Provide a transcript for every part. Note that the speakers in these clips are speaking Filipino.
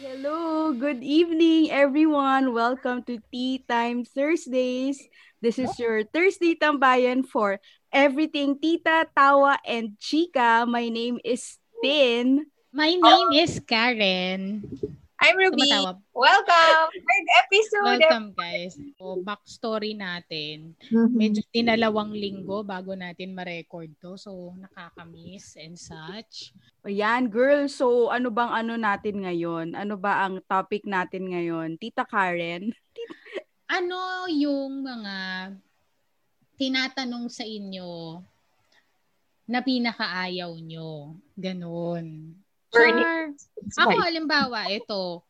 Hello, good evening everyone. Welcome to Tea Time Thursdays. This is your Thursday tambayan for everything tita, tawa, and chika. My name is Tin. My name is Karen. I'm Ruby. Tumatawa. Welcome! Third episode. Welcome guys. So, backstory natin. Medyo tinalawang linggo bago natin ma-record to. So, nakakamiss and such. Ayan, girl. So, ano bang ano natin ngayon? Ano ba ang topic natin ngayon? Tita Karen? Ano yung mga tinatanong sa inyo na pinakaayaw nyo? Ganon. Burning. Char. Ako halimbawa, ito,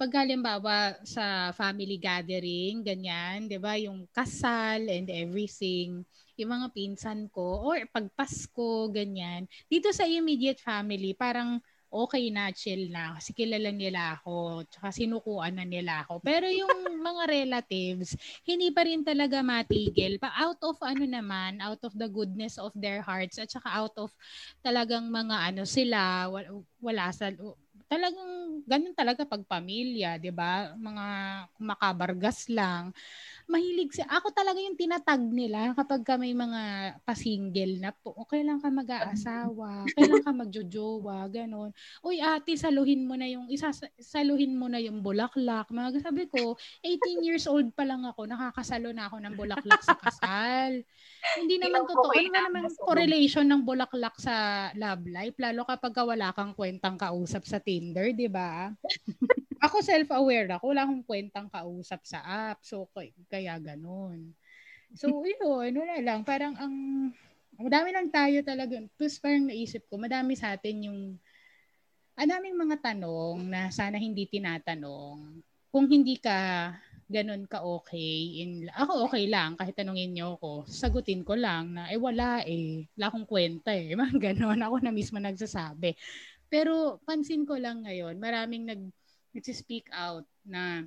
pag halimbawa sa family gathering, ganyan, 'di ba, yung kasal and everything, yung mga pinsan ko or pag Pasko, ganyan. Dito sa immediate family, parang okay na, chill na. Kasi kilala nila ako. Tsaka sinukuan na nila ako. Pero yung mga relatives, hindi pa rin talaga matigil. Pa out of ano naman, out of the goodness of their hearts at saka out of talagang mga ano sila, wala, wala sa talagang ganun talaga pag pamilya, 'di ba? Mga makabargas lang mahilig si ako talaga yung tinatag nila kapag ka may mga pasingle na po, okay lang ka mag-aasawa, kailan ka magjojowa, ganun. Uy, ate, saluhin mo na yung isa saluhin mo na yung bulaklak. Mga sabi ko, 18 years old pa lang ako, nakakasalo na ako ng bulaklak sa kasal. Hindi naman totoo. Ano ba naman correlation ng bulaklak sa love life lalo kapag wala kang kwentang kausap sa Tinder, 'di ba? ako self-aware ako, wala akong kwentang kausap sa app. So, kaya ganun. So, yun, wala lang. Parang ang, madami lang tayo talaga. Plus, parang naisip ko, madami sa atin yung, ang daming mga tanong na sana hindi tinatanong. Kung hindi ka ganun ka okay. In, ako okay lang, kahit tanungin niyo ako, sagutin ko lang na, eh wala eh, wala akong kwenta eh. Mga ganun, ako na mismo nagsasabi. Pero pansin ko lang ngayon, maraming nag nagsi-speak out na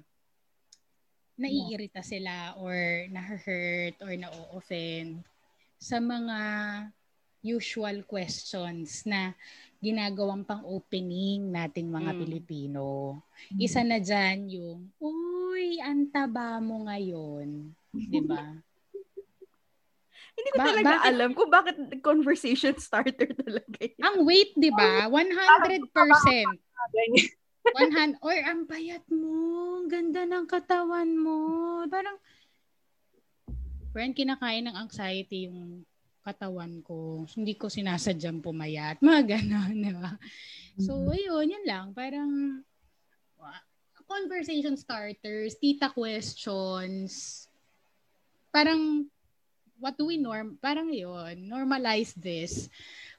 naiirita sila or na-hurt or na-offend sa mga usual questions na ginagawang pang opening nating mga mm. Pilipino. Mm. Isa na diyan yung, uy, ang taba mo ngayon. 'Di ba? Hindi ko ba- talaga bakit, alam kung bakit conversation starter talaga yun. Ang weight, 'di ba? 100%. One hand, or ang payat mo, ganda ng katawan mo. Parang, friend, kinakain ng anxiety yung katawan ko. Hindi ko sinasadyang pumayat. Mga ganon, di ba? So, mm-hmm. ayun, yun lang. Parang, conversation starters, tita questions, parang, what do we norm, parang yun, normalize this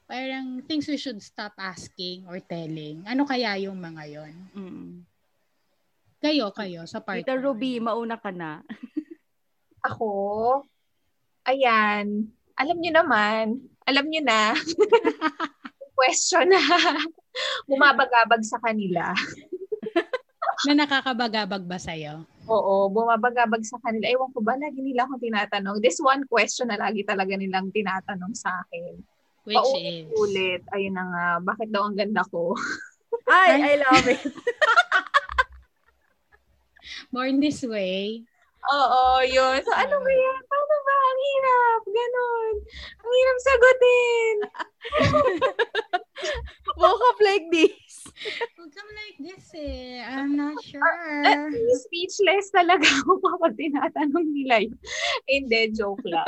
parang things we should stop asking or telling. Ano kaya yung mga yon? Mm. Kayo, kayo, sa part. Tita Ruby, mauna ka na. Ako, ayan, alam niyo naman, alam niyo na, question na bumabagabag sa kanila. na nakakabagabag ba sa'yo? Oo, bumabagabag sa kanila. Ewan ko ba, lagi nila akong tinatanong. This one question na lagi talaga nilang tinatanong sa akin Which Paulit, is? Ulit. Ayun na nga. Bakit daw ang ganda ko? Ay, I love it. Born this way. Oo, yun. So, ano ba yan? Paano ba? Ang hirap. Ganon. Ang hirap sagutin. Woke up like this. Woke up like this eh. I'm not sure. Uh, uh, speechless talaga ako kapag tinatanong nila yun. Hindi, joke lang.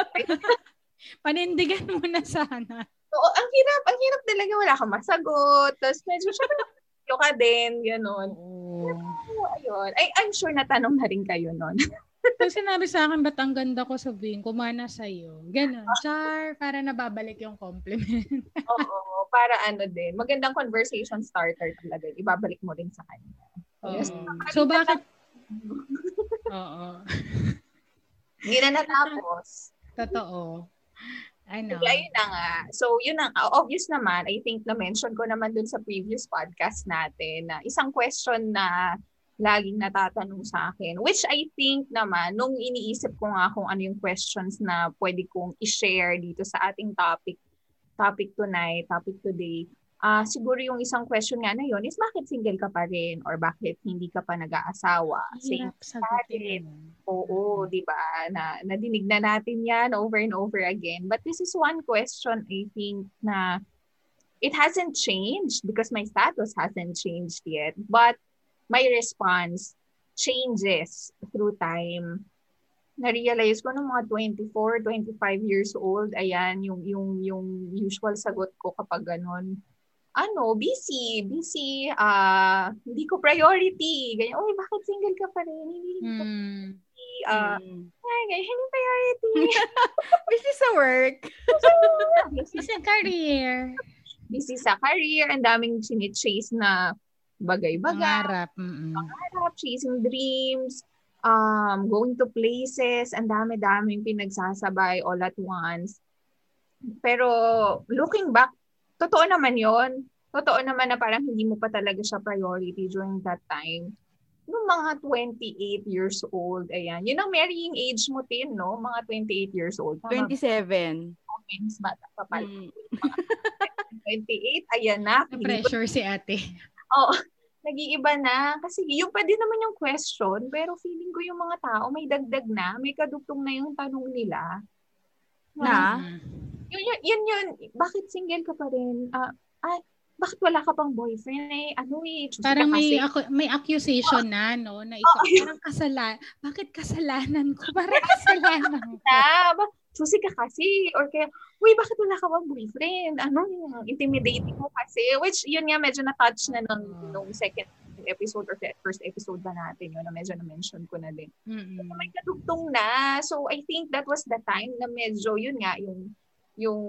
Panindigan mo na sana. Oo, ang hirap, ang hirap talaga, wala kang masagot. Tapos medyo, yung ka din, gano'n. Oo. ayun. Ay, I'm sure natanong na rin kayo nun. Pag sinabi sa akin, ba't ang ganda ko sabihin, kumana sa'yo. Ganon. Char, para nababalik yung compliment. Oo, para ano din. Magandang conversation starter talaga. Ibabalik mo rin sa kanya. Oo. So, bakit? Oo. Hindi na natapos. Totoo. I know. Kaya yun na nga. So, yun ang obvious naman. I think na-mention ko naman dun sa previous podcast natin na isang question na laging natatanong sa akin. Which I think naman, nung iniisip ko nga kung ano yung questions na pwede kong i-share dito sa ating topic topic tonight, topic today, uh, siguro yung isang question nga na yun is bakit single ka pa rin or bakit hindi ka pa nag-aasawa? Hirap sagutin. Oo, di ba? Na, nadinig na natin yan over and over again. But this is one question I think na it hasn't changed because my status hasn't changed yet. But my response changes through time na-realize ko nung mga 24, 25 years old, ayan, yung, yung, yung usual sagot ko kapag ganun, ano, busy, busy, ah, uh, hindi ko priority. Ganyan, uy, bakit single ka pa rin? Hindi ko hmm. priority. Uh, mm. Ay, ganyan, hindi priority. busy sa work. busy sa career. Busy sa career. Ang daming chase na bagay-bagay. Pangarap. Mm-mm. Pangarap, chasing dreams um, going to places, ang dami-daming pinagsasabay all at once. Pero looking back, totoo naman yon Totoo naman na parang hindi mo pa talaga siya priority during that time. Nung mga 28 years old, ayan. Yun ang marrying age mo, Tin, no? Mga 28 years old. Tama 27. Okay, mas bata pa pala. Mm. 28, ayan na. pressure si ate. Oo. Oh, nag-iiba na. Kasi yung pa din naman yung question, pero feeling ko yung mga tao may dagdag na, may kadugtong na yung tanong nila. Na? Yun, yun, yun, yun. Bakit single ka pa rin? Uh, ay, bakit wala ka pang boyfriend eh? Ano eh? Parang may, ako, may accusation oh. na, no? Na ikaw, oh, parang kasalan. Bakit kasalanan ko? Parang kasalanan ko. na, ba, susi ka kasi. Or kaya, uy, bakit wala ka bang boyfriend? Ano yung intimidating mo kasi? Which, yun nga, medyo na-touch na nung, ah. nung second episode or first episode ba natin yun na medyo na-mention ko na din. Mm-hmm. may kadugtong na. So, I think that was the time na medyo, yun nga, yung, yung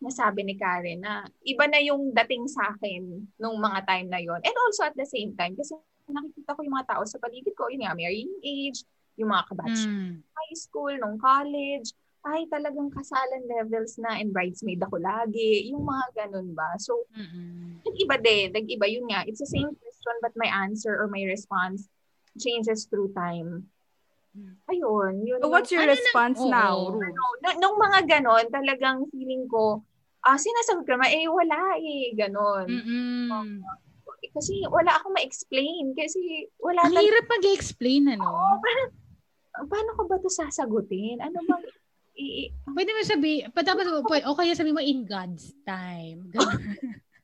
nasabi ni Karen na iba na yung dating sa akin nung mga time na yon. And also at the same time, kasi nakikita ko yung mga tao sa paligid ko, yun nga, marrying age, yung mga kabatch mm. high school, nung college, ay talagang kasalan levels na and bridesmaid ako lagi. Yung mga ganun ba? So, mm-hmm. nag-iba din. Nag-iba. Yun nga. It's the same question but my answer or my response changes through time. Ayun. Yun, so what's your ano response na, now? Oh, ano, n- nung mga ganon, talagang feeling ko, ah, sinasagot ko naman, eh, wala eh, ganon. Mm-hmm. Um, kasi wala akong ma-explain. Kasi wala... Ang hirap mag-explain, ano? Oo, parang, paano ko ba to sasagutin? Ano bang... I- Pwede mo sabi, dapat, o kaya sabi mo in God's time.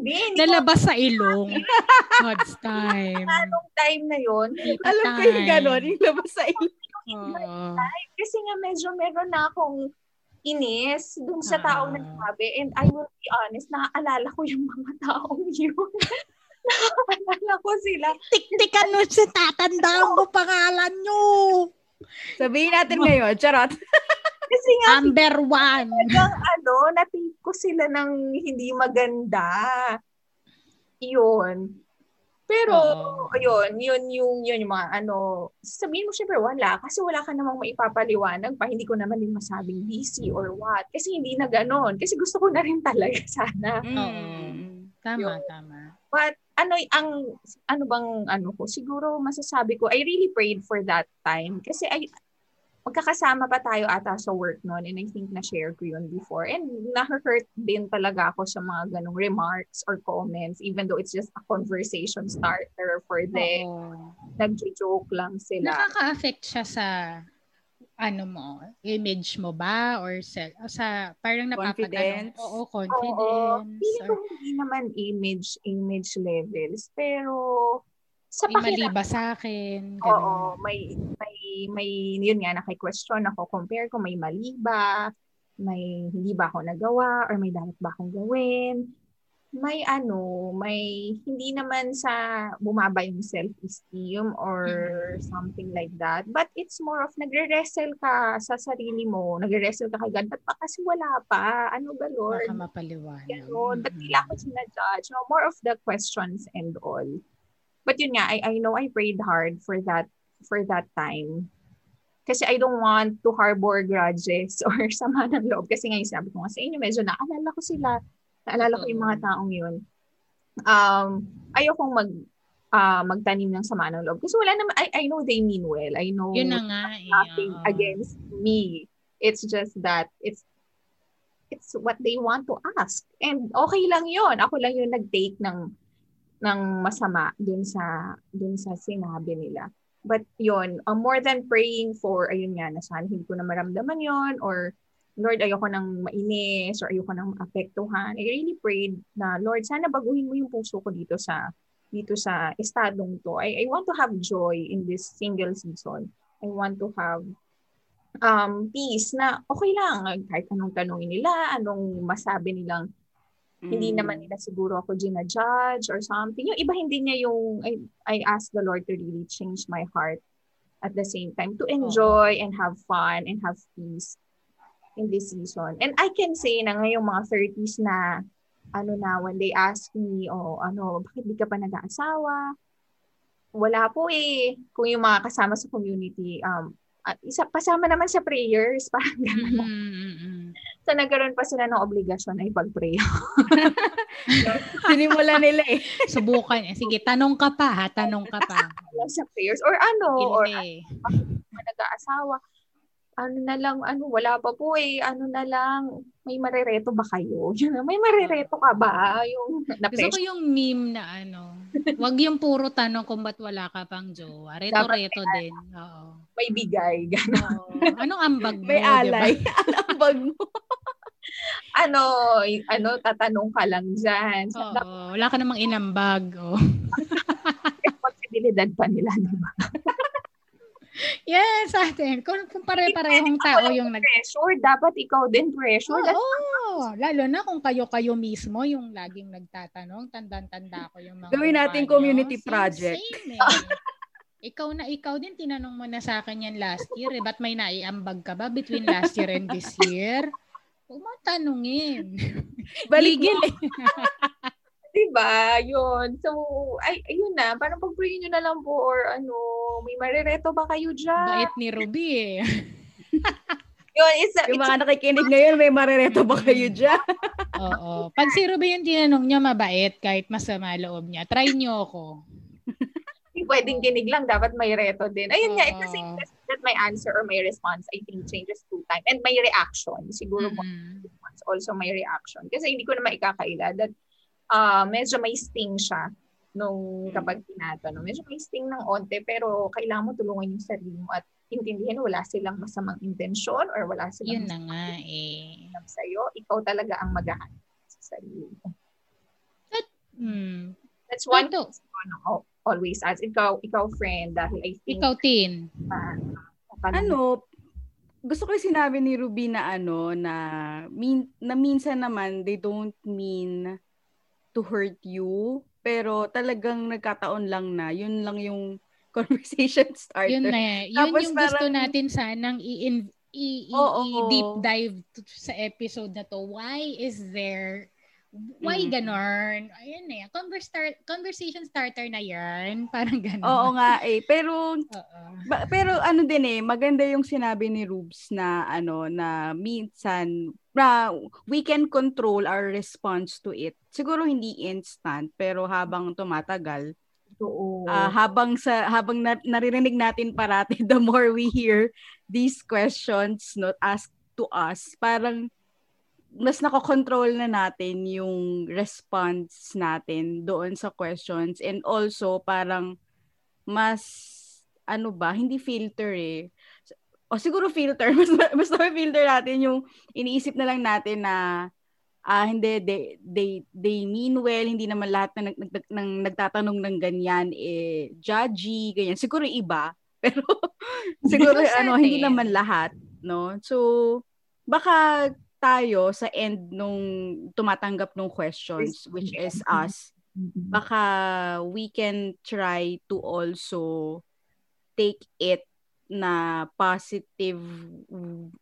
hindi, hindi. Lalabas sa ilong. God's time. Anong time na yon? Alam ko yung gano'n, yung labas sa ilong. Oh. Kasi nga medyo meron na akong inis dun sa taong uh, nagsabi. And I will be honest, naaalala ko yung mga taong yun. naaalala ko sila. Tiktikan mo si tatandaan mo pangalan nyo. Sabihin natin ngayon, charot. Kasi nga, number one. Hanggang ano, nating ko sila ng hindi maganda. Yun. Pero, uh ayun, yun, yung, yun, yung mga ano, sabihin mo syempre wala, kasi wala ka namang maipapaliwanag pa, hindi ko naman din masabing busy or what. Kasi hindi na ganon. Kasi gusto ko na rin talaga sana. Mm. Tama, yun. tama. But, ano, ang, ano bang, ano ko, siguro masasabi ko, I really prayed for that time. Kasi I, magkakasama pa tayo ata sa work noon and I think na-share ko yun before. And na-hurt din talaga ako sa mga ganong remarks or comments even though it's just a conversation starter for the oh. nag-joke lang sila. Nakaka-affect siya sa ano mo, image mo ba or sa, sa parang napapatanong, oo, confidence. Oo, or... hindi naman image, image levels, pero sa may mali sa akin? Ganun. Oo, may, may, may, yun nga, naki-question ako, compare ko, may mali ba? May hindi ba ako nagawa? Or may dapat ba akong gawin? May ano, may hindi naman sa bumaba yung self-esteem or mm-hmm. something like that. But it's more of nagre-wrestle ka sa sarili mo. Nagre-wrestle ka kay God. Ba't pa kasi wala pa? Ano ba, Lord? Baka mapaliwanag. Ganon. Ba't nila ako sinajudge? No, more of the questions and all. But yun nga, I, I know I prayed hard for that for that time. Kasi I don't want to harbor grudges or sama ng loob. Kasi nga yung sabi ko nga sa inyo, medyo naalala ko sila. Naalala ko yung mga taong yun. Um, ayokong mag uh, magtanim ng sama ng loob. Kasi wala naman, I, I know they mean well. I know yun na nga, nothing yeah. against me. It's just that, it's it's what they want to ask. And okay lang yon Ako lang yung nag-take ng ng masama dun sa dun sa sinabi nila. But yon uh, more than praying for, ayun nga, nasanhin ko na maramdaman yon or Lord, ayoko nang mainis or ayoko nang maapektuhan. I really prayed na, Lord, sana baguhin mo yung puso ko dito sa dito sa estadong to. I, I want to have joy in this single season. I want to have um, peace na okay lang. Kahit anong tanongin nila, anong masabi nilang Mm. Hindi naman nila siguro ako gina-judge or something. Yung iba hindi niya yung, I, I ask the Lord to really change my heart at the same time to enjoy oh. and have fun and have peace in this season. And I can say na ngayong mga 30s na ano na, when they ask me, oh, ano, bakit di ka pa nag-aasawa? Wala po eh. Kung yung mga kasama sa community, um, at isa pasama naman sa prayers parang gano'n. Mm-hmm. So nagkaroon pa sila ng obligasyon ay pag-pray. Sinimula nila eh. Subukan. Eh. Sige, tanong ka pa ha, tanong ka pa. sa prayers or ano, Hindi. or ano, nag-aasawa ano na lang, ano, wala pa po eh, ano na lang, may marireto ba kayo? may marireto ka ba? Yung Gusto ko yung meme na ano, wag yung puro tanong kung ba't wala ka pang jowa. Reto-reto din. Oo. May bigay. Gano'n. Anong ambag mo? May alay. Diba? Ambag mo? ano, ano, tatanong ka lang dyan. Oo, wala ka namang inambag. Oh. Responsibilidad pa nila, di ba? Yes, atin. Kung, kung pare-parehong tao yung nag... Pressure, dapat ikaw din pressure. Oo, oh, lalo na kung kayo-kayo mismo yung laging nagtatanong. Tandang-tanda ko yung mga... Gawin natin community same, project. Same, eh. ikaw na ikaw din, tinanong mo na sa akin yan last year. Eh. Ba't may naiambag ka ba between last year and this year? Huwag mo tanungin. Baligin eh. Diba? Yun. So, ay, ayun na. Parang pag-pray nyo na lang po or ano, may marireto ba kayo dyan? Bait ni Ruby eh. yun, it's a, yung mga nakikinig ngayon, may marireto ba kayo dyan? Oo. Pag si Ruby yung tinanong niya, mabait kahit masama loob niya. Try niyo ako. Hindi pwedeng kinig lang, dapat may reto din. Ayun nga, it's the same that my answer or my response, I think, changes two time. And may reaction. Siguro mm-hmm. also my reaction. Kasi hindi ko na maikakaila that uh, medyo may sting siya nung mm. kapag tinatanong. Medyo may sting ng onte pero kailangan mo tulungan yung sarili mo at intindihin wala silang masamang intensyon or wala silang Yun na nga eh. Sa'yo, ikaw talaga ang maghahanap sa sarili mo. That, hmm. That's one thing no, always ask. Ikaw, ikaw friend, dahil I think... Ikaw, Tin. Uh, ano, gusto ko sinabi ni Ruby na ano, na, min, na minsan naman, they don't mean to hurt you, pero talagang nagkataon lang na, yun lang yung conversation starter. Yun na, yun Tapos yung parang, gusto natin sanang i- i- oh, i- deep dive sa episode na to. Why is there Why mm. ganon? Ayun eh. Converse start, conversation starter na yan. Parang ganon. Oo nga eh. Pero, ba, pero ano din eh, maganda yung sinabi ni Rubes na ano, na minsan, na we can control our response to it. Siguro hindi instant, pero habang tumatagal, Oo. Uh, habang sa habang na, naririnig natin parati the more we hear these questions not asked to us parang mas nakokontrol na natin yung response natin doon sa questions and also parang mas ano ba hindi filter eh o siguro filter. Mas mas na filter natin yung iniisip na lang natin na ah hindi they they they mean well hindi naman lahat na nag, nag, nag, nagtatanong ng ganyan eh judgy ganyan. Siguro iba pero siguro ano hindi naman. lahat no? So baka tayo sa end nung tumatanggap ng questions which is us baka we can try to also take it na positive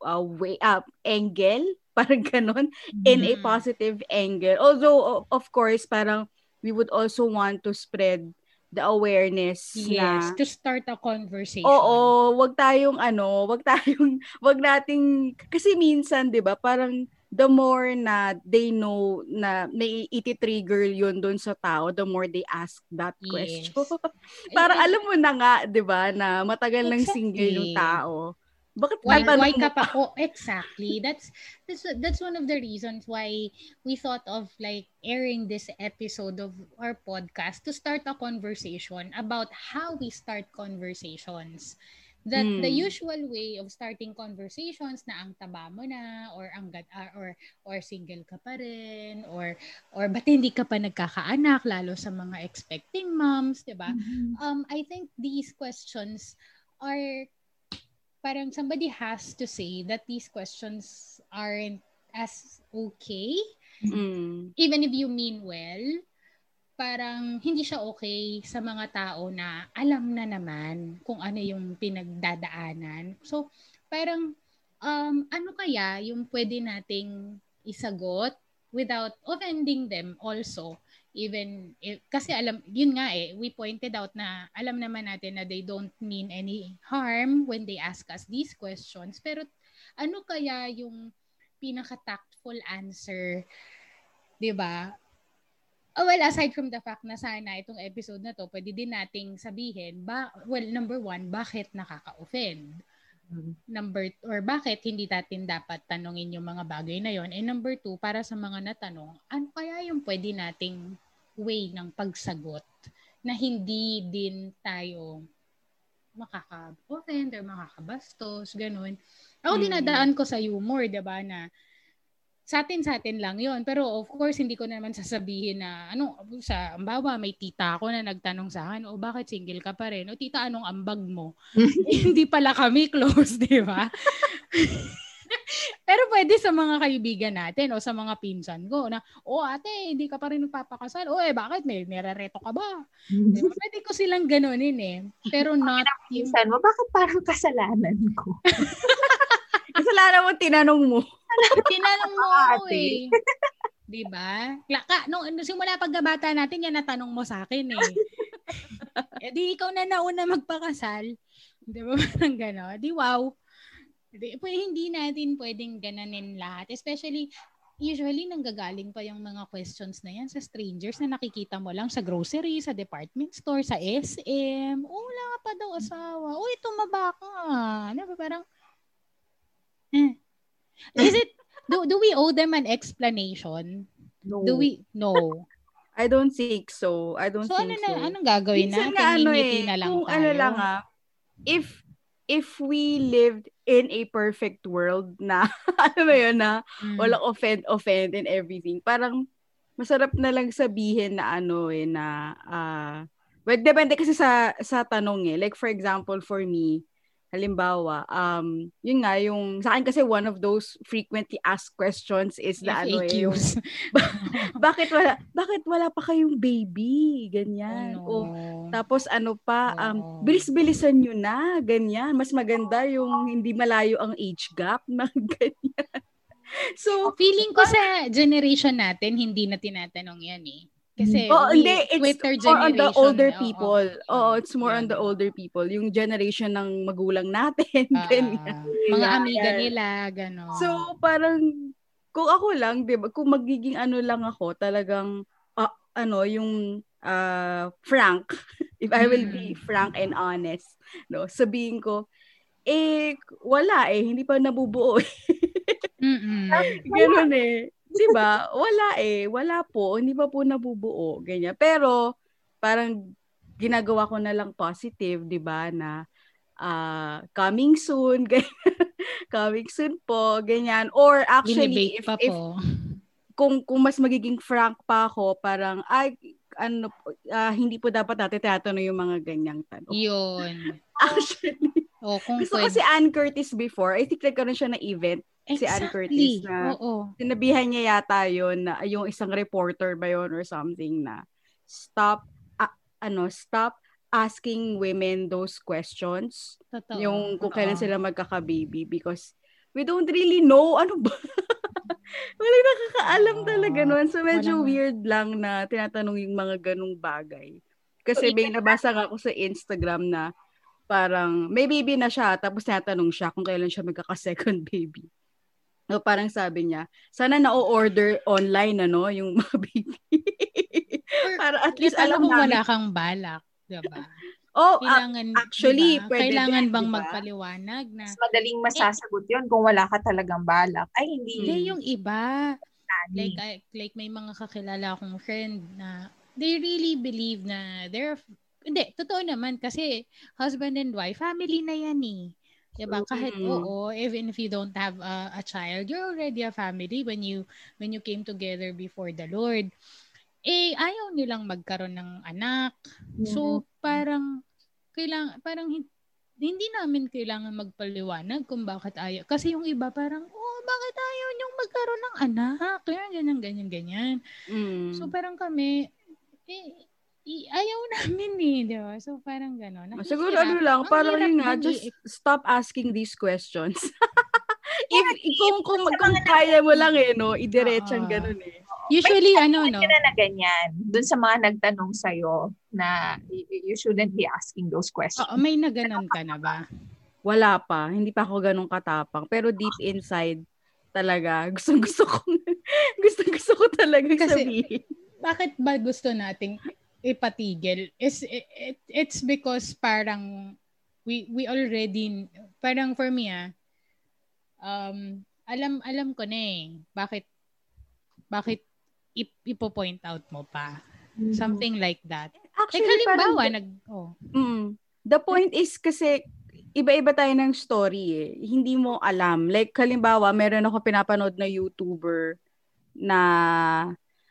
uh, way up uh, angle parang ganun mm-hmm. in a positive angle although of course parang we would also want to spread the awareness yes, na, to start a conversation. Oo, wag tayong ano, wag tayong wag nating kasi minsan 'di ba, parang the more na they know na may iti-trigger yun doon sa tao, the more they ask that question. Yes. Para alam mo na nga, 'di ba, na matagal exactly. nang single yung tao. Bakit why, why ka pa? Oh, exactly. That's, that's that's one of the reasons why we thought of like airing this episode of our podcast to start a conversation about how we start conversations. That the Hmm. usual way of starting conversations na ang taba mo na or ang ah, or or single ka pa rin or or ba't hindi ka pa nagkakaanak lalo sa mga expecting moms, 'di ba? um, I think these questions are parang somebody has to say that these questions aren't as okay Mm. even if you mean well parang hindi siya okay sa mga tao na alam na naman kung ano yung pinagdadaanan. So parang um, ano kaya yung pwede nating isagot without offending them also? Even if, kasi alam yun nga eh we pointed out na alam naman natin na they don't mean any harm when they ask us these questions. Pero ano kaya yung pinaka tactful answer 'di ba Oh, well, aside from the fact na sana itong episode na to, pwede din nating sabihin, ba, well, number one, bakit nakaka-offend? Number, or bakit hindi natin dapat tanongin yung mga bagay na yon? And number two, para sa mga natanong, ano kaya yung pwede nating way ng pagsagot na hindi din tayo makaka-offend or makakabastos, ganun. Ako Mm. dinadaan ko sa humor, 'di ba, na sa atin sa atin lang 'yon. Pero of course hindi ko naman sasabihin na ano sa ambawa may tita ako na nagtanong sa akin, "O bakit single ka pa rin?" "O tita, anong ambag mo?" hindi pala kami close, 'di ba? Pero pwede sa mga kaibigan natin o sa mga pinsan ko na, "O ate, hindi ka pa rin nagpapakasal." "O eh bakit may nerareto ka ba?" Di ba? Pwede ko silang ganunin eh. Pero not yung Minsan mo, bakit parang kasalanan ko? Kasalanan mo, tinanong mo. Tinanong mo ako eh. 'Di ba? Laka, nung nung simula pagkabata natin, yan natanong mo sa akin eh. eh di ikaw na nauna magpakasal. 'Di ba? Parang gano'n. Di wow. Di, pwede, hindi natin pwedeng gananin lahat. Especially, usually nanggagaling pa yung mga questions na yan sa strangers na nakikita mo lang sa grocery, sa department store, sa SM. Oh, wala ka pa daw asawa. Uy, tumaba ka. Di ba? Parang, eh. Is it, do, do we owe them an explanation? No. Do we? No. I don't think so. I don't So, ano think na, so. anong gagawin Minsan natin? nga ano eh, na lang kung tayo. ano lang ah, if if we lived in a perfect world na, ano ba yun na, Mm. walang offend, offend and everything, parang masarap na lang sabihin na ano eh, na, ah, well, depende kasi sa, sa tanong eh. Like for example, for me, halimbawa, um, yun nga, yung, sa akin kasi one of those frequently asked questions is na ano eh, yung, bakit wala, bakit wala pa kayong baby? Ganyan. Oh, O, no. tapos ano pa, um, bilis-bilisan nyo na, ganyan. Mas maganda yung hindi malayo ang age gap, mga ganyan. So, Feeling ko sa generation natin, hindi na tinatanong yan eh. Kasi oh, we- hindi, it's Twitter more on the older oo, people. Oo, it's more on Yan. the older people. Yung generation ng magulang natin, ganyan. mga Yeah. amiga nila, gano'n. So, parang, kung ako lang, di ba, kung magiging ano lang ako, talagang, ah, ano, yung ah, frank, if I will be Mm. frank and honest, no, sabihin ko, eh, wala eh, hindi pa nabubuo. eh. Mm-mm. Ganun eh. 'Di ba? Wala eh, wala po, hindi pa po nabubuo, ganyan. Pero parang ginagawa ko na lang positive, 'di ba, na ah, coming soon, coming soon po, ganyan. Or actually if, pa if po. kung kung mas magiging frank pa ako, parang ay ano ah, hindi po dapat natin tinatanong yung mga ganyang tanong. Yun. Actually, O kung gusto ko pwede. si Ann Curtis before. I think nagkaroon siya ng event si Ann Curtis na- Oo. sinabihan niya yata yon na yung isang reporter ba yon or something na stop ah, ano stop asking women those questions Totoo. yung kung Oo. kailan sila magkaka-baby because we don't really know ano ba wala nakakaalam talaga nun so medyo Walang- weird lang na tinatanong yung mga ganong bagay kasi may nabasa nga ako sa Instagram na parang may baby na siya tapos tinatanong siya kung kailan siya magkaka-second baby No, parang sabi niya, sana na-order online ano, yung mga baby. Or Para at least alam namin. wala kang balak. Diba? Oh, ah, Kailangan, actually, diba? pwede kailangan din, bang diba? magpaliwanag na Mas madaling masasagot yun kung wala ka talagang balak. Ay, hindi. hindi yung iba. Like, Like, I- like may mga kakilala akong friend na they really believe na they're, hindi, totoo naman kasi husband and wife, family na yan eh. Diba? Kahit Mm. oo, even if you don't have a, a child, you're already a family when you when you came together before the Lord. Eh, ayaw nilang magkaroon ng anak. So, parang, kailang, parang hin- hindi namin kailangan magpaliwanag kung bakit ayaw. Kasi yung iba parang, oh, bakit ayaw niyong magkaroon ng anak? Ganyan, ganyan, ganyan, ganyan. Mm. So, parang kami, eh, i- ayaw namin eh, di ba? So, parang gano'n. Siguro Nakihirap. ano lang, Ang parang yun nga, just i- stop asking these questions. if, kung, kung, kung kaya mo lang eh, no, idiretsang Oo. ganun eh. Usually, ano, no? na na ganyan. Dun sa mga nagtanong sa'yo na you shouldn't be asking those questions. Oo, may na ganun ka na ba? Wala pa, hindi pa ako ganun katapang. Pero deep inside, talaga, gustong gusto ko, gustong gusto ko talaga Kasi- sabihin. Bakit ba gusto nating ipatigil? Is it, it- it's because parang we we already parang for me ah um alam alam ko na eh bakit bakit ip, ipo-point out mo pa something like that like Actually, parang, halimbawa nag oh mm, the point is kasi, iba-iba tayo ng story eh. Hindi mo alam. Like, halimbawa, meron ako pinapanood na YouTuber na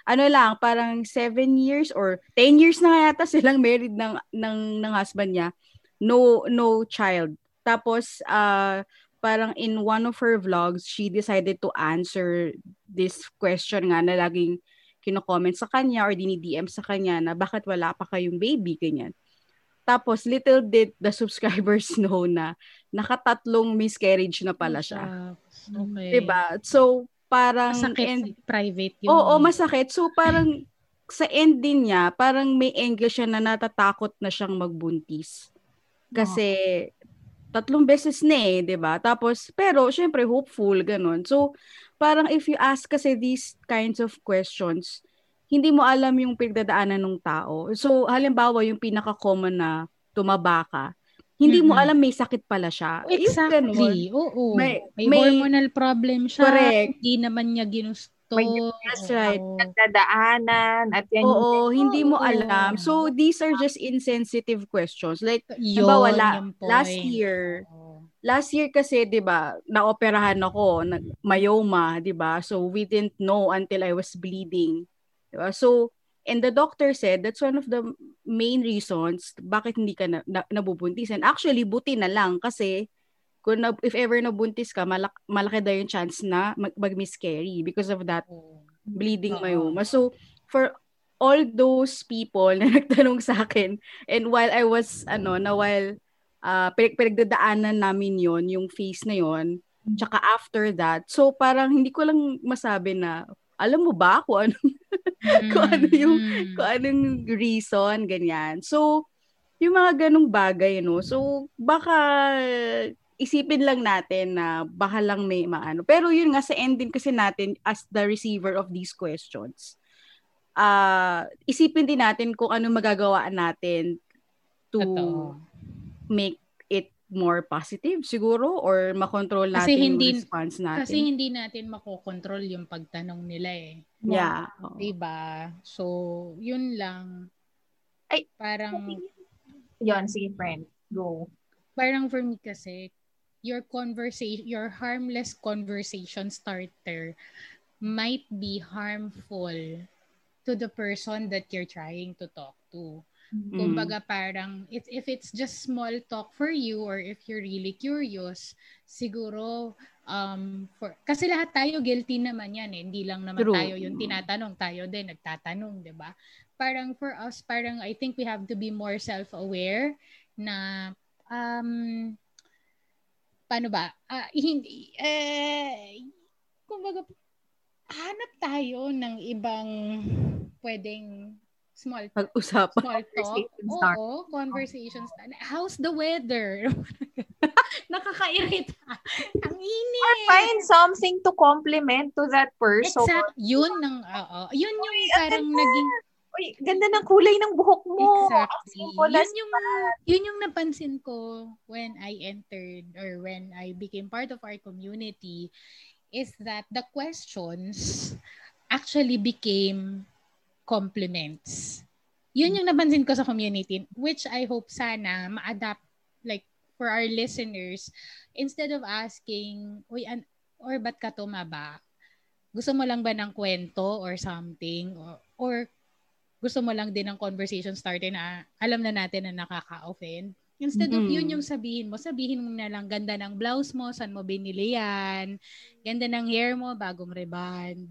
ano lang, parang seven years or 10 years na yata silang married ng, ng, ng husband niya. No, no child. Tapos, uh, parang in one of her vlogs, she decided to answer this question nga na laging kino-comment sa kanya or dini-DM sa kanya na bakit wala pa kayong baby, ganyan. Tapos, little did the subscribers know na nakatatlong miscarriage na pala siya. Okay Diba? So, parang... masakit and- private yun Oo, eh. masakit. So, parang sa end din niya, parang may angle siya na natatakot na siyang magbuntis. Kasi, tatlong beses na eh, 'di ba? Tapos, pero, syempre, hopeful, ganun. So, parang if you ask kasi these kinds of questions, hindi mo alam yung pinagdadaanan ng tao. So, halimbawa, yung pinaka-common na tumaba ka, hindi mo Mm-mm. alam may sakit pala siya. Yung ganun. Exactly. Oo. May- May, may- hormonal problem siya. Correct. Hindi naman niya ginusto. May- That's right. Nagdadaanan at yan yung Oo, hindi mo Oo. alam. So, these are just insensitive questions. Like, Yun, Halimbawa, la- yung last point. year, last year kasi, 'di ba, naoperahan ako, nag myoma, 'di ba? So we didn't know until I was bleeding. 'Di ba? So and the doctor said that's one of the main reasons bakit hindi ka na, na, nabubuntis. And actually, buti na lang kasi kung na, if ever nabuntis ka, malak, malaki daw yung chance na mag, mag-miscarry because of that bleeding Oo. myoma. So, for all those people na nagtanong sa akin, and while I was, ano, na while uh, pinag- pinagdadaanan namin yon yung phase na yon tsaka after that, so parang hindi ko lang masabi na, alam mo ba kung ano, kung ano yung, Mm. kung anong reason, ganyan. So, yung mga ganong bagay, no? So, baka isipin lang natin na baka lang may maano. Pero yun nga, sa ending kasi natin as the receiver of these questions, ah isipin din natin kung ano magagawa natin to Totoo. make more positive siguro or makontrol Kasi natin hindi- yung response natin. Kasi hindi natin makokontrol yung pagtanong nila eh. yeah. oo. Diba? So, yun lang. Ay, parang, Yun, sige friend. Go. parang for me kasi, your conversation, your harmless conversation starter might be harmful to the person that you're trying to talk to. Mm. Kumbaga parang if, if it's just small talk for you or if you're really curious, siguro um for kasi lahat tayo guilty naman yan eh. Hindi lang naman True. tayo yung tinatanong, tayo din nagtatanong, 'di ba? Parang for us, parang I think we have to be more self-aware na um paano ba? Ah, hindi eh kumbaga hanap tayo ng ibang pwedeng small Pag-usapan. small talk. Oo, conversations. How's the weather? Nakakairita. Ang Or init. find something to compliment to that person. Exact. Yun ng, oo. Yun yung parang naging, Uy, ganda ng kulay ng buhok mo. Exactly. Yun yung, yun yung napansin ko when I entered or when I became part of our community is that the questions actually became compliments. Yun yung napansin ko sa community, which I hope sana ma-adapt like for our listeners, instead of asking, uy, an- or ba't ka tumaba? Gusto mo lang ba ng kwento or something? Or, or gusto mo lang din ng conversation starter na alam na natin na nakaka-offend. Instead mm-hmm. of yun yung sabihin mo, sabihin mo na lang, ganda ng blouse mo, saan mo binili yan, ganda ng hair mo, bagong reband.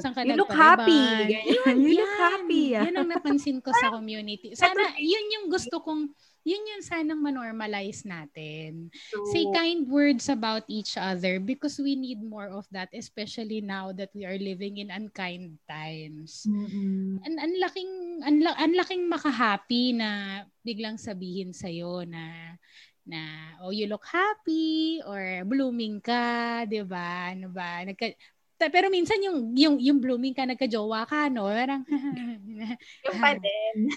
Saan ka you look happy. Yun, you yan. look happy. Yan ang napansin ko sa community. Sana, yun yung gusto kong yun yung sanang manormalize natin. So, Say kind words about each other because we need more of that, especially now that we are living in unkind times. Mm-hmm. An anlaking, anla, anlaking makahappy na biglang sabihin sa'yo na na oh you look happy or blooming ka, 'di ba? Ano ba? Nagka, pero minsan yung yung yung blooming ka nagka-jowa ka no? Parang yung pa din.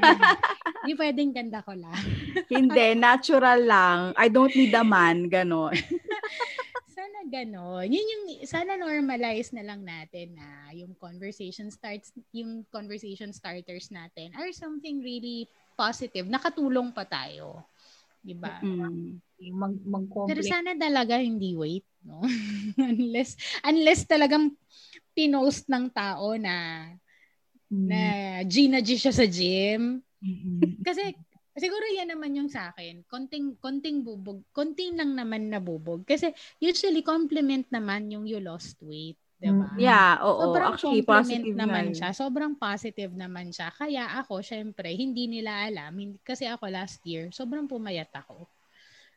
Hindi pwedeng ganda ko lang. Hindi natural lang. I don't need a man ganon. Sana ganon. Yun yung sana normalize na lang natin na yung conversation starts yung conversation starters natin are something really positive. Nakatulong pa tayo di ba mm-hmm. mag mag pero sana talaga hindi wait no? unless unless talagang pinost ng tao na mm. na G na G siya sa gym. Mm-hmm. Kasi siguro yan naman yung sa akin. Konting konting bubog, konting lang naman nabubog kasi usually compliment naman yung you lost weight. Diba? Yeah, oo. Sobrang Actually, positive naman na. siya. Sobrang positive naman siya. Kaya ako, syempre, hindi nila alam. Hindi, kasi ako last year, sobrang pumayat ako.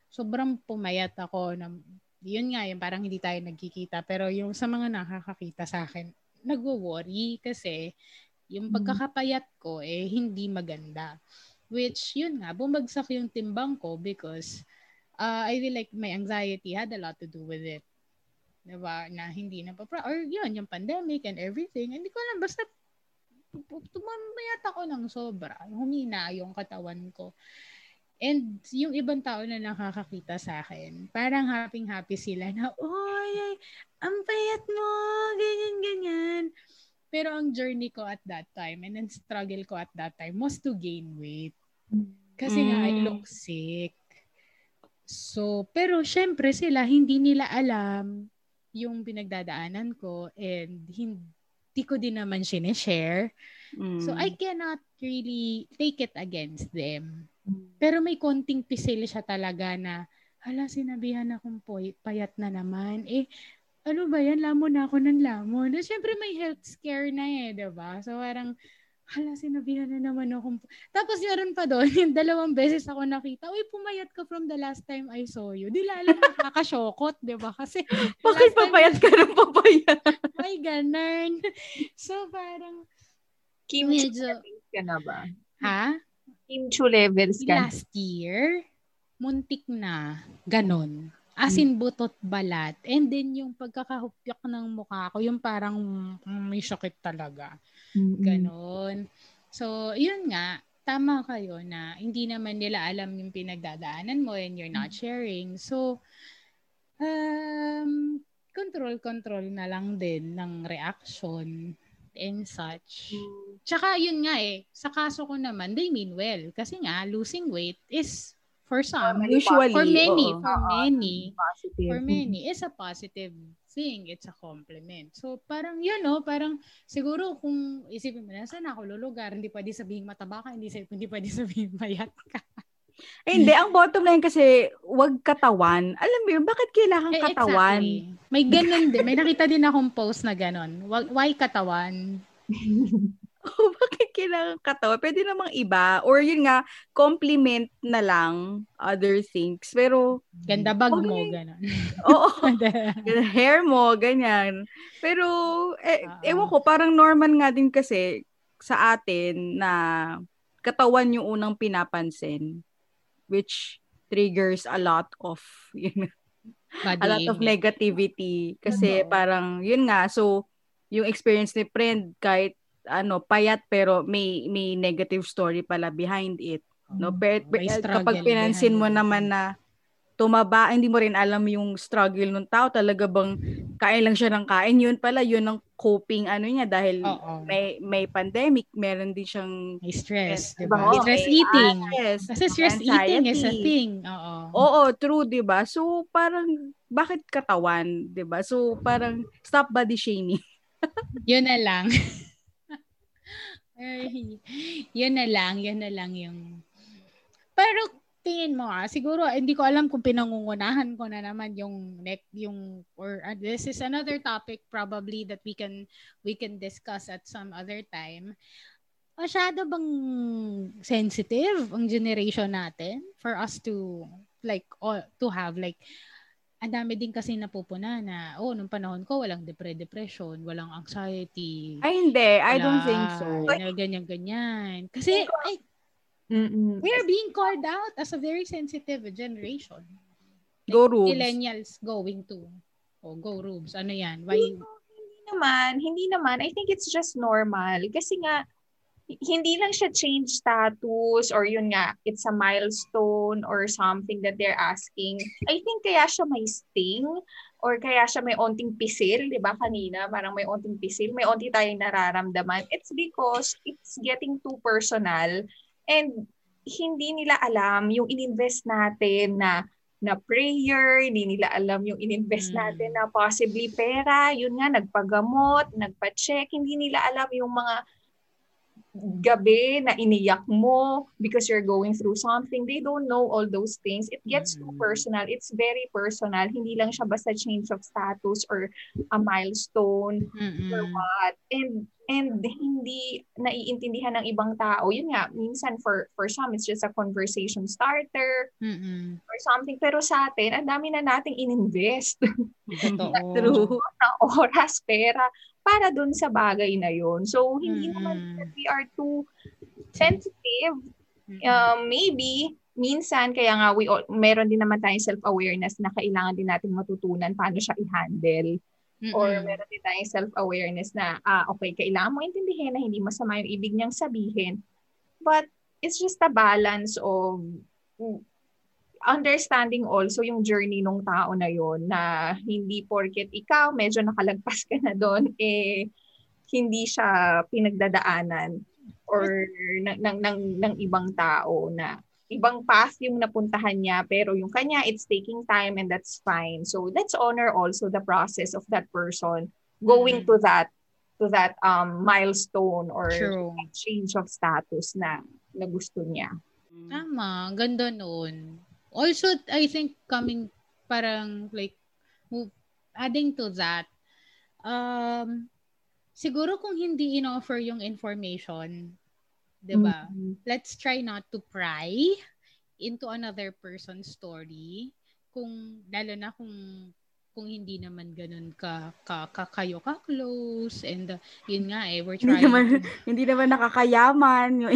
Sobrang pumayat ako. Na, yun nga, yung parang hindi tayo nagkikita. Pero yung sa mga nakakakita sa akin, nagwo-worry kasi yung mm. pagkakapayat ko eh hindi maganda. Which, yun nga, bumagsak yung timbang ko because uh, I feel like my anxiety had a lot to do with it. Diba? Na hindi na pa, or yun, yung pandemic and everything. Hindi ko alam, basta tumamayat ako ng sobra. Humina yung katawan ko. And yung ibang tao na nakakakita sa akin, parang happy-happy sila na, oy, ay, ang payat mo, ganyan, ganyan. Pero ang journey ko at that time and then struggle ko at that time was to gain weight. Kasi mm. nga, I look sick. So, pero syempre sila, hindi nila alam yung pinagdadaanan ko and hindi ko din naman sinishare. Mm. So, I cannot really take it against them. Pero may konting pisil siya talaga na, hala, sinabihan akong poy, payat na naman. Eh, ano ba yan? Lamon na ako ng lamon. Eh, Siyempre may health scare na eh, diba? So parang, hala, sinabihan na naman akong... Tapos meron pa doon, yung dalawang beses ako nakita, uy, pumayat ka from the last time I saw you. Di lalo nakakasyokot, di ba? Kasi... Bakit papayat ka ng papayat? May ganun. So parang... Kim, medyo... ka na ba? Ha? Kimchu levels ka? Last year, muntik na. Ganon. As in butot balat. And then yung pagkakahupyak ng mukha ko, yung parang mm, may sakit talaga. Ganon. So, yun nga, tama kayo na hindi naman nila alam yung pinagdadaanan mo and you're not sharing. So, um, control-control na lang din ng reaction and such. Tsaka yun nga eh, sa kaso ko naman, they mean well. Kasi nga, losing weight is for some, usually, for many, oo. for many, positive. for many, is a positive thing. It's a compliment. So, parang yun, no? Parang siguro kung isipin mo na, saan ako lulugar? Hindi pwede sabihin mataba ka, hindi, hindi pwede sabihin mayat ka. Eh, hindi, ang bottom line kasi, wag katawan. Alam mo yun, bakit kailangan Eh, katawan? exactly. May ganun din. May nakita din akong post na ganun. Why katawan? oh, bakit kailangan katawan? Pwede namang iba. Or yun nga, compliment na lang other things. Pero, Ganda bag Okay. mo, ganun. oo, hair mo, ganyan. Pero, eh, Oo. ewan ko, parang normal nga din kasi sa atin na katawan yung unang pinapansin which triggers a lot of yun, Body a lot of negativity kasi Totoo. parang yun nga so yung experience ni friend kahit ano payat pero may may negative story pala behind it no Oh, pero, may kapag pinansin mo it. naman na tumaba hindi mo rin alam yung struggle ng tao talaga bang kain lang siya ng kain yun pala yun ang coping ano niya dahil Oo. may may pandemic meron din siyang May stress, Yes, di ba? oo, Stress may eating. stress, Kasi stress eating is a anxiety. thing. Oo. Oo, true, 'di ba? So parang bakit katawan, 'di ba? So parang stop body shaming. Yun na lang. Ay, yun na lang, yun na lang yung... Pero tingin mo ah, siguro hindi ko alam kung pinangungunahan ko na naman yung neck yung or uh, this is another topic probably that we can we can discuss at some other time. Masyado bang sensitive ang generation natin for us to like all, to have like ang dami din kasi napupuna na oh nung panahon ko walang depre-depression, walang anxiety. Ay hindi, I don't wala, think so. na ganyan-ganyan. Kasi ay, Mm-mm. we're being called out as a very sensitive generation. Go Rubes. Millennials going to oh, go rubes. Ano yan? Why? Hindi naman, hindi naman. I think it's just normal. Kasi nga, hindi lang siya change status or yun nga, it's a milestone or something that they're asking. I think kaya siya may sting or kaya siya may onting pisil, di ba kanina? Parang may onting pisil, may onti tayong nararamdaman. It's because it's getting too personal and hindi nila alam yung ininvest natin na na prayer, hindi nila alam yung ininvest Mm. natin na possibly pera, yun nga, nagpagamot, nagpa-check, hindi nila alam yung mga gabi na iniyak mo because you're going through something. They don't know all those things. It gets too Mm. personal. It's very personal. Hindi lang siya basta change of status or a milestone or Mm-mm. what. And and hindi naiintindihan ng ibang tao. Yun nga, minsan for for some it's just a conversation starter Mm-mm. or something. Pero sa atin, ang dami na nating ininvest Totoo. True. na oras, pera para dun sa bagay na yun. So, hindi Mm-mm. naman that we are too sensitive. Mm-mm. Um, maybe, minsan, kaya nga, we, all- meron din naman tayong self-awareness na kailangan din natin matutunan paano siya i-handle. Or Mm-mm. meron din tayong self-awareness na, ah, okay, kailangan mo intindihin na hindi masama yung ibig niyang sabihin. But, it's just a balance of understanding also yung journey nung tao na yon na hindi porket ikaw medyo nakalagpas ka na doon eh hindi siya pinagdadaanan or ng, ng, ng, ng ibang tao na ibang path yung napuntahan niya pero yung kanya it's taking time and that's fine so let's honor also the process of that person going Mhm. to that to that um milestone or change of status na na gusto niya Tama, ganda nun. Also, I think coming parang like move, adding to that, um, siguro kung hindi in-offer yung information, 'di ba? Mhm. Let's try not to pry into another person's story kung lalo na kung kung hindi naman ganun ka, ka, ka kayo ka close and uh, yun nga eh we're Hindi trying naman, to hindi naman nakakayaman, yung,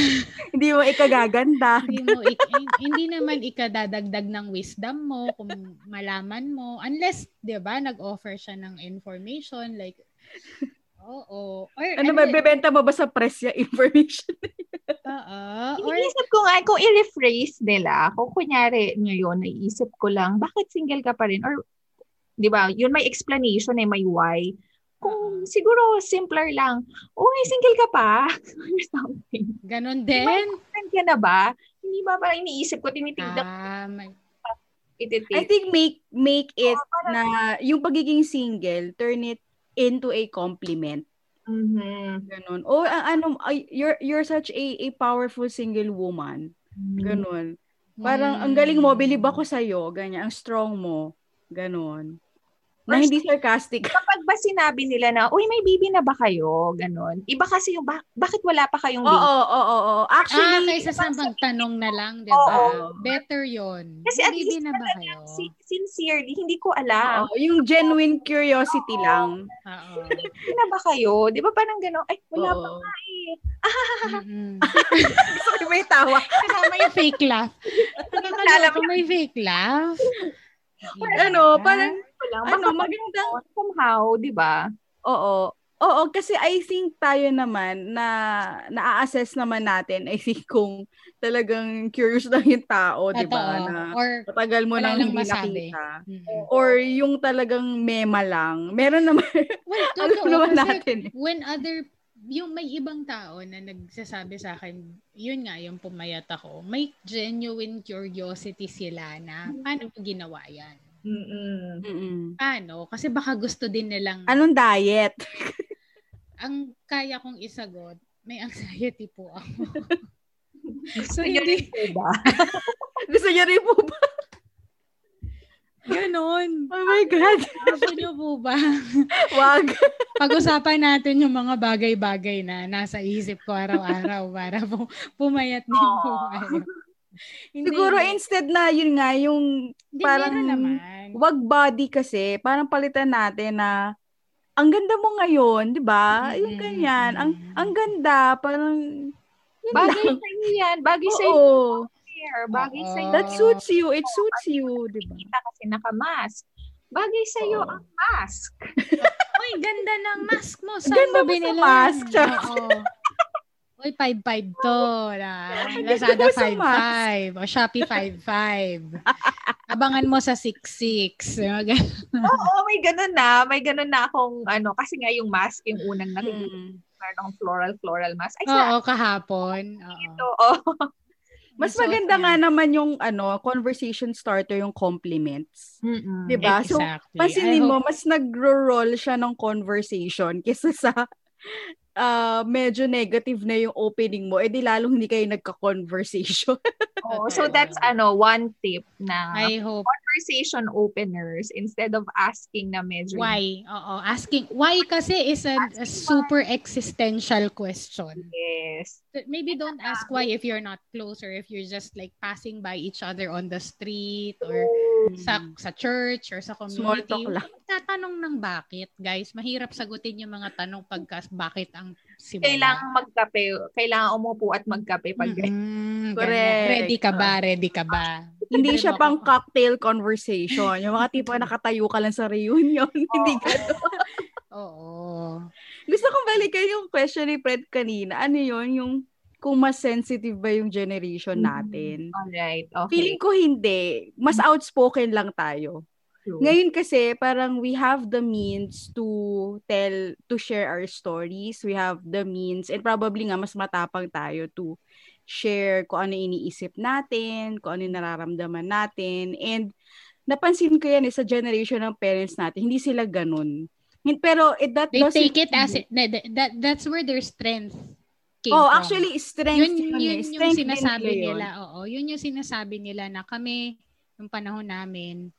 hindi mo ikagaganda. hindi mo ik- hin- hindi naman ikadadagdag ng wisdom mo kung malaman mo unless 'di ba nag-offer siya ng information like oo or Ano ba, unless- bebenta mo ba sa press yung information? oo or Iniisip ko nga, kung i-rephrase nila, kung kunyari ngayon, naiisip ko lang, bakit single ka pa rin? Or, di ba, yun may explanation eh, may why. Kung siguro simpler lang, uy, single ka pa? Or something. ganun din Friend ka na ba? Hindi ba parang iniisip ko, tinitignan ko ah, may- I ititig. think make make it parang- na yung pagiging single, turn it into a compliment. Mhm. Ganun. O ang ano, ay, you're you're such a a powerful single woman. Ganun. Parang ang galing mo, bilib ako sa ganyan, ang strong mo. Ganun. Na hindi sarcastic. Kapag ba sinabi nila na, uy, may baby na ba kayo? Ganon. Iba kasi yung, ba- bakit wala pa kayong Oo, baby? oo, oo, oo. ah Actually, kaysa sa magtanong na lang 'di ba Oo. better yon Kasi at Baby least na ba kayo si- sincerely, hindi ko alam. oo, yung genuine curiosity lang. oo Baby na ba kayo? Di ba parang gano'n? Ay, wala pa Oo. nga eh. Gusto ko may tawa. Kasama yung fake laugh. Nakakaloka, may fake laugh. Ano, parang, lang. ano, magandang, somehow, di ba? oo. Oo, kasi I think tayo naman na na-assess naman natin, I think kung talagang curious lang yung tao, di ba? Na Or matagal mo nang hindi masabi. nakita. Mm. Or yung talagang mema lang. Meron naman, Well, alam totoo. naman kasi natin. eh. when other yung may ibang tao na nagsasabi sa akin, yun nga, yung pumayat ako, may genuine curiosity sila na paano mo ginawa yan? Mm-mm. Mm-mm. Paano? Kasi baka gusto din nilang, Anong diet? ang kaya kong isagot, may anxiety po ako. so, Gusto niyo hindi, rin po ba? Gusto niya rin po ba? Ganon. Oh my God. Gusto niyo po ba? Wag. Pag-usapan natin yung mga bagay-bagay na nasa isip ko araw-araw para po pumayat din po kayo. Hindi, Siguro hindi. instead na yun nga, yung Hindi, parang naman. wag body kasi, parang palitan natin na ang ganda mo ngayon, di ba? Yung Mm, ganyan. Ang ang ganda, parang yun Bagay sa iyo yan. Bagay sa iyo. Hair. Bagay sa iyo. That suits you. It suits you, di ba? Kita kasi naka-mask. Bagay sa iyo Oo. ang mask. Uy, ganda ng mask mo. Saan Ganda mo binili mask. Oo. Uy, 5-5 to. Na, Lazada ganda mo sa mask. 5-5. O Shopee 5-5. Abangan mo sa 6-6. Oo, may ganun na. May ganun na akong ano. Kasi nga yung mask, yung unang nakikita Mm. ng floral, floral mask. Ay, Oo, kahapon. Oo. ito. Oh. Mas maganda nga naman yung ano, conversation starter yung compliments. Mm-mm. 'Di ba? So, Exactly. Pansinin I mo, mas nagro-roll siya ng conversation kesa sa ah, medyo negative na yung opening mo, edi lalong hindi kayo nagka-conversation. Oo, so that's ano, one tip na I hope. Conversation openers instead of asking na medyo Why? Oo. Asking, why kasi is a, a super existential question. Yes. Maybe don't ask why if you're not close or if you're just like passing by each other on the street or sa sa church or sa Small community. talk lang. Tatanong ng bakit, guys. Mahirap sagutin yung mga tanong pagka bakit ang simula. Kailangan magkape. Kailangan umupo at magkape pag Mm-mm, Correct. Ready ka ba? Ready ka ba? Hindi siya mo pang cocktail conversation. Yung mga tipo nakatayo ka lang sa reunion. hindi gano'n. Oo. Gusto kong balikan yung question ni Fred kanina. Ano yun? Yung kung mas sensitive ba yung generation Mm. natin. Alright, okay. Feeling ko hindi. Mas outspoken lang tayo. True. Ngayon kasi parang we have the means to tell to share our stories. We have the means and probably nga mas matapang tayo to share kung ano iniisip natin, kung ano yung nararamdaman natin. And napansin ko yan eh, sa generation ng parents natin, hindi sila ganun. Pero it, that They doesn't take it as it, that, that, that's where their strength came Oh, from. actually strength yun, yun, yun eh. yung Strength din sinasabi nila yun. Oo, yun yung sinasabi nila na kami, yung panahon namin,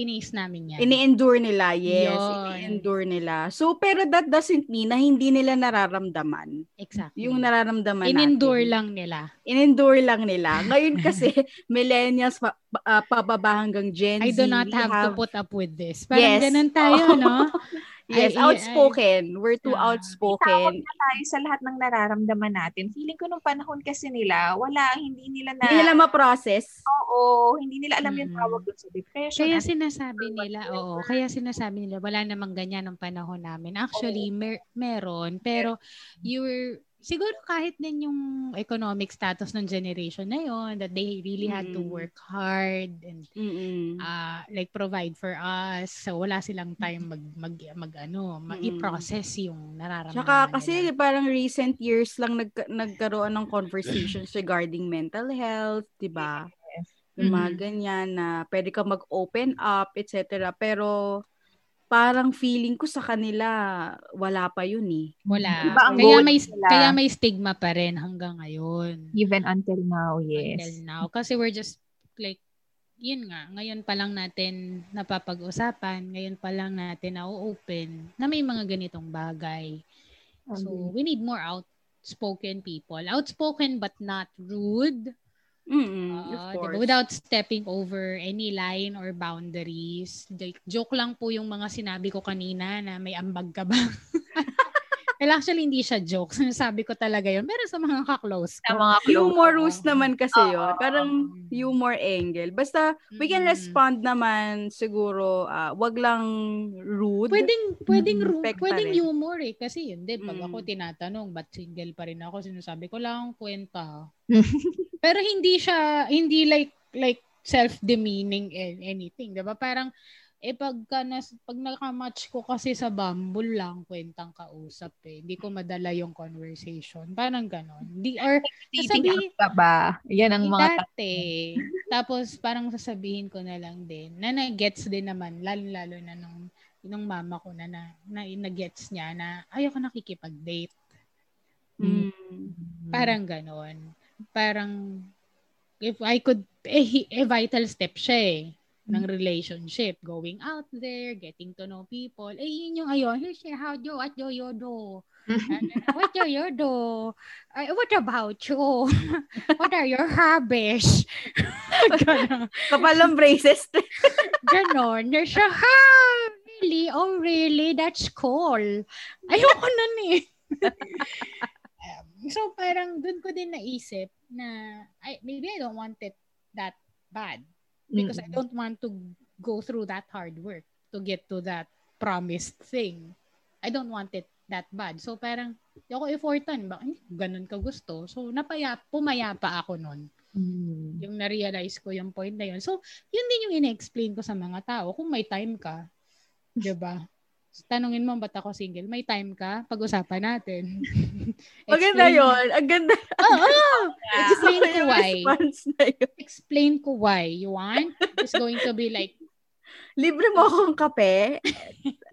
tiniis namin yan. Ini-endure nila, yes. Yun. Ini-endure nila. So, pero that doesn't mean na hindi nila nararamdaman. exactly. Yung nararamdaman In-endure natin. lang nila. In-endure lang nila. Ngayon kasi, millennials, pa, ah, pababa hanggang Gen I Z. do not we have, to put up with this. Parang Yes. ganun tayo, no? Yes, I- outspoken. We're too outspoken. tayo sa lahat ng nararamdaman natin. Feeling ko nung panahon kasi nila, wala, hindi nila na, Hindi nila ma-process. oo, hindi nila alam yung Mm. tawag doon sa depression. Kaya Ano- sinasabi nila, oo, kaya sinasabi nila, wala namang ganyan ng panahon namin. Actually, mer- meron, pero you're, siguro kahit din yung economic status ng generation na yon that they really had to Mm. work hard and Mm-mm. uh, like provide for us. So wala silang time mag mag, mag ano, ma- Mm. yung nararamdaman Tsaka kasi nila. parang recent years lang nag, nagkaroon ng conversations regarding mental health, di ba? Yung mga Mhm. ganyan na pwede ka mag-open up, etc. Pero parang feeling ko sa kanila wala pa yun eh. wala. Iba ang Kaya may nila. kaya may stigma pa rin hanggang ngayon. Even until now, until yes. now. Kasi we're just like, yun nga, ngayon pa lang natin napapag-usapan, ngayon pa lang natin na-open na may mga ganitong bagay. So, we need more outspoken people. Outspoken but not rude. Uh, of diba? course. Without stepping over any line or boundaries. Like, joke lang po yung mga sinabi ko kanina na may ambag ka ba? Well, actually, hindi siya joke. Sinasabi ko talaga yun. Pero sa mga ka-close Sa ko. mga close. Humorous Oo. naman kasi yun. Parang humor angle. Basta, we can Mm. respond naman siguro, ah, wag lang rude. Pwedeng, pwedeng, ru- Respect pa pwedeng humor eh. Kasi yun din, pag Mm. ako tinatanong, ba't single pa rin ako, sinasabi ko lang kwenta. Pero hindi siya, hindi like, like self-demeaning and anything. Diba? Parang, eh pagka nas, pag nakamatch ko kasi sa Bumble lang, kwentang kausap eh. Hindi ko madala yung conversation. Parang ganon. Di, or Dating Sasabi- app ka ba? Yan ang mga dati. Tapos parang sasabihin ko na lang din na na-gets din naman, lalo-lalo na nung, nung mama ko na, na, na, na-gets niya na ayoko nakikipag-date. Mm. Parang ganon. Parang, if I could, eh, eh, vital step siya eh ng relationship. Going out there, getting to know people. Eh, yun yung ayon. Here's your how do, what do you do? What do you do? Uh, what about you? what are your hobbies? Ganon. Kapal ng braces. Ganon. There's a, ha, really? Oh, really? That's cool. Ayoko nun eh. So, parang dun ko din naisip na I, maybe I don't want it that bad because I don't want to go through that hard work to get to that promised thing. I don't want it that bad. So, parang, di ako effortan. Ba? Ganun ka gusto. So, napaya, pumayapa ako nun. Mm. Yung na-realize ko yung point na yun. So, yun din yung ina-explain ko sa mga tao. Kung may time ka, di ba? Tanungin mo, ba't ako single? May time ka? Pag-usapan natin. Maganda Explain- yun. Ang ganda. Oo! Explain Gusto ko ko why. Explain ko why. You want? It's going to be like, Libre mo akong kape.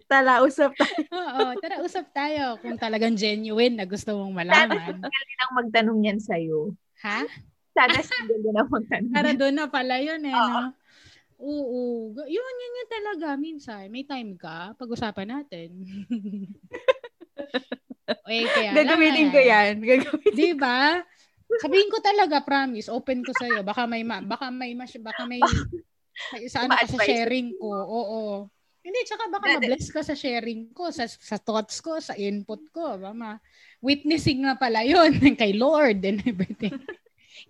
Tala, usap tayo. oo, tara, usap tayo kung talagang genuine na gusto mong malaman. Sana single din ang magtanong yan sa'yo. Ha? Sana single din ang magtanong. Para doon na pala yun eh, no? Oo. Yun, yun yun talaga. Minsan, may time ka, pag-usapan natin. eh, kaya Gagamitin ko yan. Gagamitin. Di ba? Sabihin ko talaga, promise, open ko sa'yo. Baka may, ma- baka may, mas, baka may, may sa ano ka sa sharing ko. Oo. Hindi, tsaka baka ma-bless ka sa sharing ko, sa, sa thoughts ko, sa input ko. Ba, ma witnessing nga pala yun kay Lord and everything.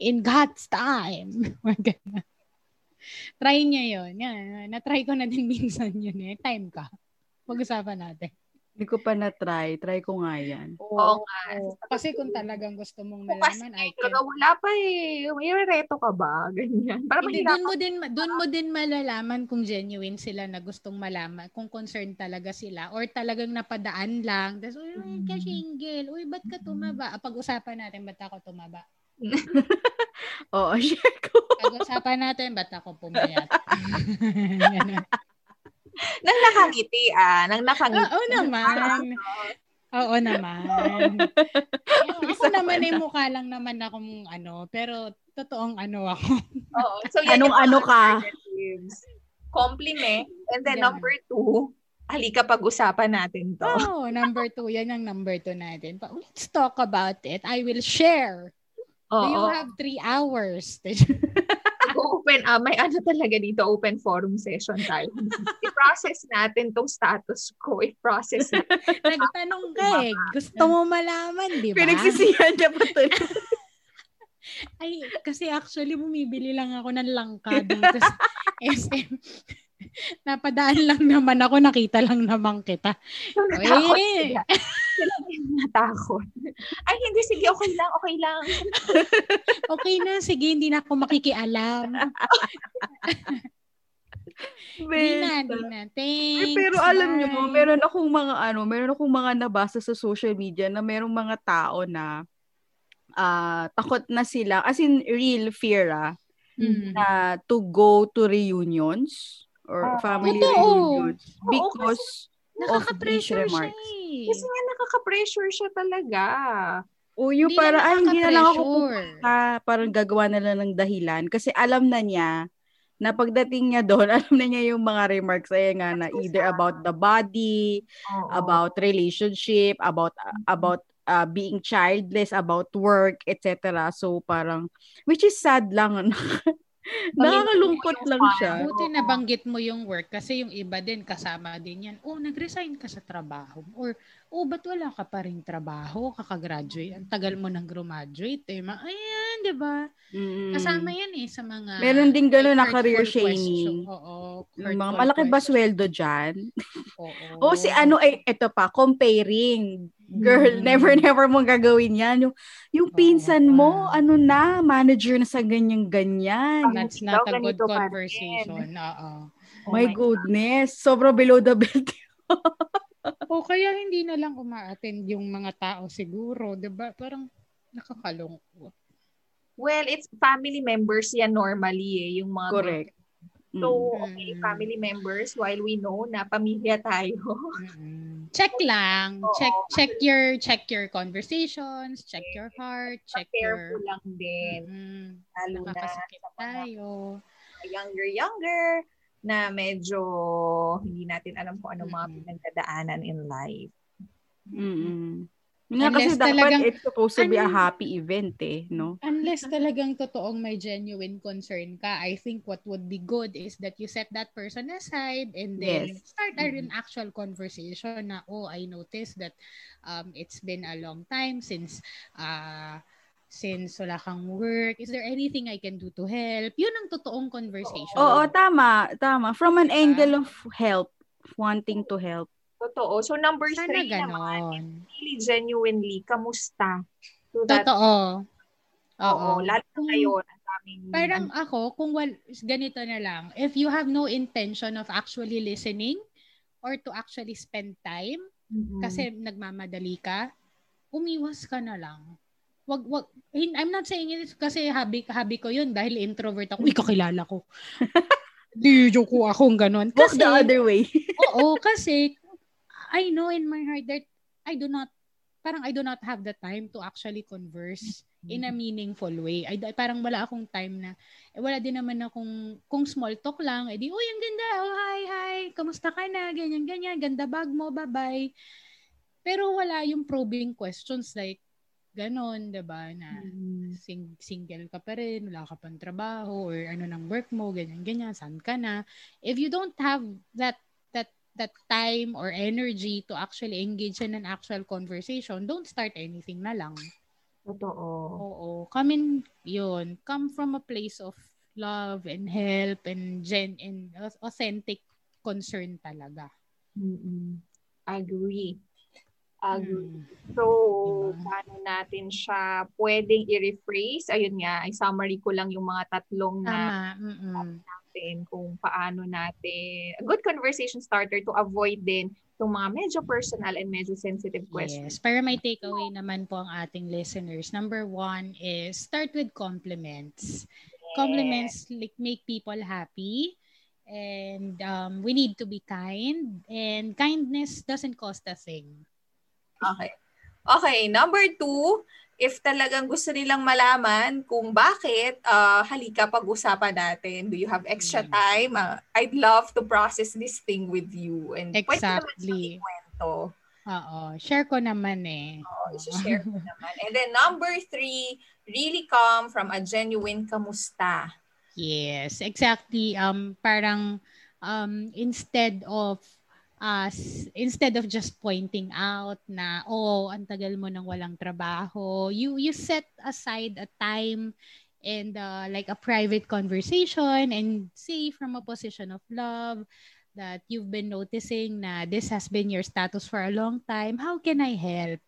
In God's time. Mga ganun. Try niya yun. Yan. Na-try ko na din minsan yun eh. Time ka. Pag-usapan natin. Hindi ko pa na-try. Try ko nga yan. Oo nga. Oo. Kasi kung talagang gusto mong kasi malaman, I can. wala pa eh. May reto ka ba? Ganyan. Para Hindi, doon mo din doon mo din malalaman kung genuine sila na gustong malaman, kung concerned talaga sila or talagang napadaan lang. Tapos, uy, uy, ka single. Uy, ba't ka tumaba? Ah, Pag-usapan natin, ba't ako tumaba? Oo, share ko. Pag-usapan natin, ba't ako pumayat? Nang nakangiti ah. Nang nakangiti. Oo naman. Oo naman. Yung ako naman ay mukha lang naman akong ano, pero totoong ano ako. Oo. So, yan Anong ano ka? Compliment. And then Ganun. number two, halika pag-usapan natin to. Oh, number two. Yan ang number two natin. But let's talk about it. I will share. Do you have three hours? open, ah, may ano talaga dito, open forum session tayo. I-process natin tong status ko. I-process natin. Nagtanong ka eh. Gusto mo malaman, di ba? Pinagsisihan niya pa to. Ay, kasi actually bumibili lang ako ng langka dito sa SM. Napadaan lang naman ako, nakita lang naman kita. So, natakot Eh, sila. Sila yung natakot. Ay, hindi. Sige, okay lang, okay lang. okay na, sige, hindi na ako makikialam. Di na, di na. Thanks. pero alam nyo, meron akong mga ano, meron akong mga nabasa sa social media na merong mga tao na ah takot na sila, as in real fear ah, Mm. na to go to reunions or Ah, family totoo. reunions Oo, because of these Nakaka-pressure siya remarks. eh. Kasi nga nakaka-pressure siya talaga. O yung Hindi para, ay, hindi na lang ako pupunta. Parang gagawa na lang ng dahilan. Kasi alam na niya, na pagdating niya doon, alam na niya yung mga remarks ay nga na either about the body, Oo. about relationship, about about uh, being childless, about work, etc. So parang, which is sad lang. Nakakalungkot lang siya. Buti nabanggit mo yung work kasi yung iba din kasama din yan. Oh, nag-resign ka sa trabaho. Or, oh, ba't wala ka pa rin trabaho? Kakagraduate. Ang tagal mo nang graduate. Eh. Ma- Ayan, di ba? Mm. Kasama yan eh sa mga... Meron din gano'n na career shaming. Oo. Yung mga malaki ba sweldo dyan? Oo. O si ano, eh, eto pa, comparing. Girl, Mm. never, never mong gagawin yan. Yung, yung pinsan mo, ano na, manager na sa ganyan-ganyan. That's Daw, not a good conversation. Oo. Oh my my goodness, sobra below the belt. O kaya hindi na lang uma-attend yung mga tao siguro, 'di ba? Parang nakakalungkot. Well, it's family members yan normally eh, yung mga Correct. So, okay, Mm. family members, while we know na pamilya tayo, Mm-mm. Check lang. Check check your check your conversations, check your heart, check careful your lang din. Mm, Lalo na sa mga tayo. younger, younger, na medyo hindi natin alam kung ano mga Mm-mm. pinagdadaanan in life. Mm-mm. Nga kasi Unless dapat talagang- it's supposed to be a happy event eh, no? Unless talagang totoong may genuine concern ka, I think what would be good is that you set that person aside and then Yes. start an actual conversation na, oh, I noticed that um, it's been a long time since uh, since wala kang work. Is there anything I can do to help? Yun ang totoong conversation. Oo, tama, tama. From an Diba? angle of help, wanting to help. Totoo. So, number Sana three naman, ganon. really genuinely, kamusta? So that, Totoo. oo, lalo na ngayon, ang daming, Parang ako, kung wal, ganito na lang, if you have no intention of actually listening or to actually spend time, Mm-mm. kasi nagmamadali ka, umiwas ka na lang. Wag, wag, I'm not saying it kasi habi, habi ko yun dahil introvert ako. Uy, kakilala ko. Di joke ko akong ganun. Walk Kasi, the other way. oo, kasi I know in my heart that I do not, parang I do not have the time to actually converse in a meaningful way. I, parang wala akong time na, eh, wala din naman akong, kung small talk lang, edi, uy, ang ganda, oh, hi, hi, kamusta ka na, ganyan, ganyan, ganda bag mo, bye-bye. Pero wala yung probing questions like, ganon, ba na Mm. sing- single ka pa rin, wala ka pang trabaho, or ano ng work mo, ganyan, ganyan, saan ka na. If you don't have that, that, time or energy to actually engage in an actual conversation, don't start anything na lang. Totoo. Oo. Come in, yun. Come from a place of love and help and gen and authentic concern talaga. Mm-mm. Agree. Agree. Mm. So, Diba? paano natin siya pwedeng i-rephrase? Ayun nga, i summary ko lang yung mga tatlong na Tama. Mm-mm. Natin kung paano natin, a good conversation starter to avoid din itong mga medyo personal and medyo sensitive questions. Yes. Para may takeaway naman po ang ating listeners. Number one is start with compliments. Compliments like make people happy. And um, we need to be kind. And kindness doesn't cost a thing. Okay. Okay, number two, if talagang gusto nilang malaman kung bakit, uh, halika pag-usapan natin. Do you have extra Mm. time? Uh, I'd love to process this thing with you. And pwede naman Exactly. ikwento. Oo. Share ko naman eh. Oh, share ko naman. And then number three, really come from a genuine kamusta. Yes, exactly. Um parang um instead of us instead of just pointing out na oh, ang tagal mo nang walang trabaho, you you set aside a time and uh, like a private conversation and say from a position of love that you've been noticing na this has been your status for a long time. How can I help?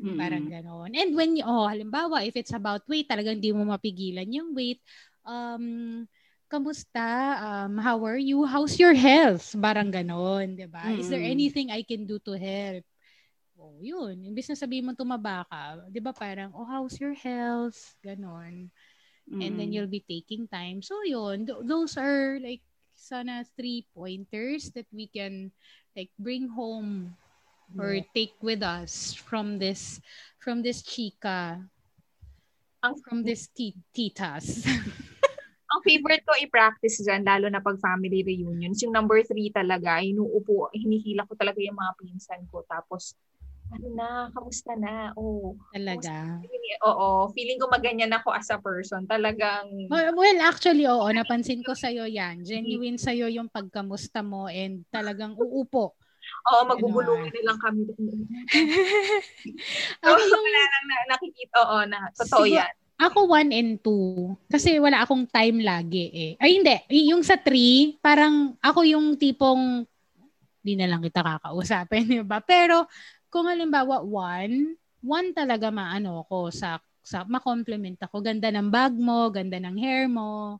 Mm-mm. Parang ganon. And when, you- oh, halimbawa, if it's about weight, talagang di mo mapigilan yung weight, um, kamusta? Um, how are you? How's your health? Parang ganon, di ba? Is there Mm-mm. anything I can do to help? Oh, yun. Imbis na sabihin mo tumaba ka, di ba parang, oh, how's your health? Ganon. And then Mm-mm. you'll be taking time. So yun, th- those are like sana three pointers that we can like bring home or take with us from this from this chica from this ti- titas. ang favorite ko i-practice dyan, lalo na pag family reunions, yung number three talaga, inuupo, hinihila ko talaga yung mga pinsan ko. Tapos, ano na, kamusta na? Oh, Talaga. oo, feeling ko maganyan ako as a person. Talagang, Well, well, actually, oo, napansin ko sa'yo yan. Genuine sa'yo yung pagkamusta mo and talagang uupo. oo, magugulungan na lang kami. Ako Oo, yung, wala lang na, nakikita, oo, na, totoo Siguro- yan. Ako one and two. Kasi wala akong time lagi eh. Ay, hindi. Yung sa three, parang ako yung tipong di na lang kita kakausapin, di ba? Pero kung halimbawa one, one talaga maano ko sa sa ma-compliment ako. Ganda ng bag mo, ganda ng hair mo.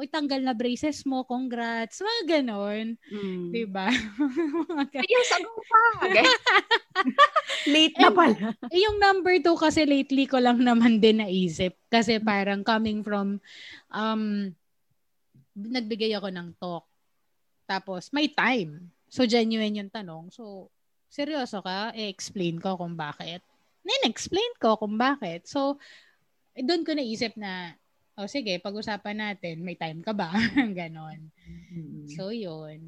Uy, tanggal na braces mo, congrats. Mga ganon. Mm. Di ba? Mga ganon. Ay, sagot pa. Ganyan. Late na pala. Eh, yung number two kasi lately ko lang naman din naisip. Kasi parang coming from, um, nagbigay ako ng talk. Tapos, may time. So, genuine yung tanong. So, seryoso ka? E-explain ko kung bakit. Nin-explain ko kung bakit. So, eh, doon ko naisip na, oh sige, pag-usapan natin, may time ka ba? Ganon. So, yun.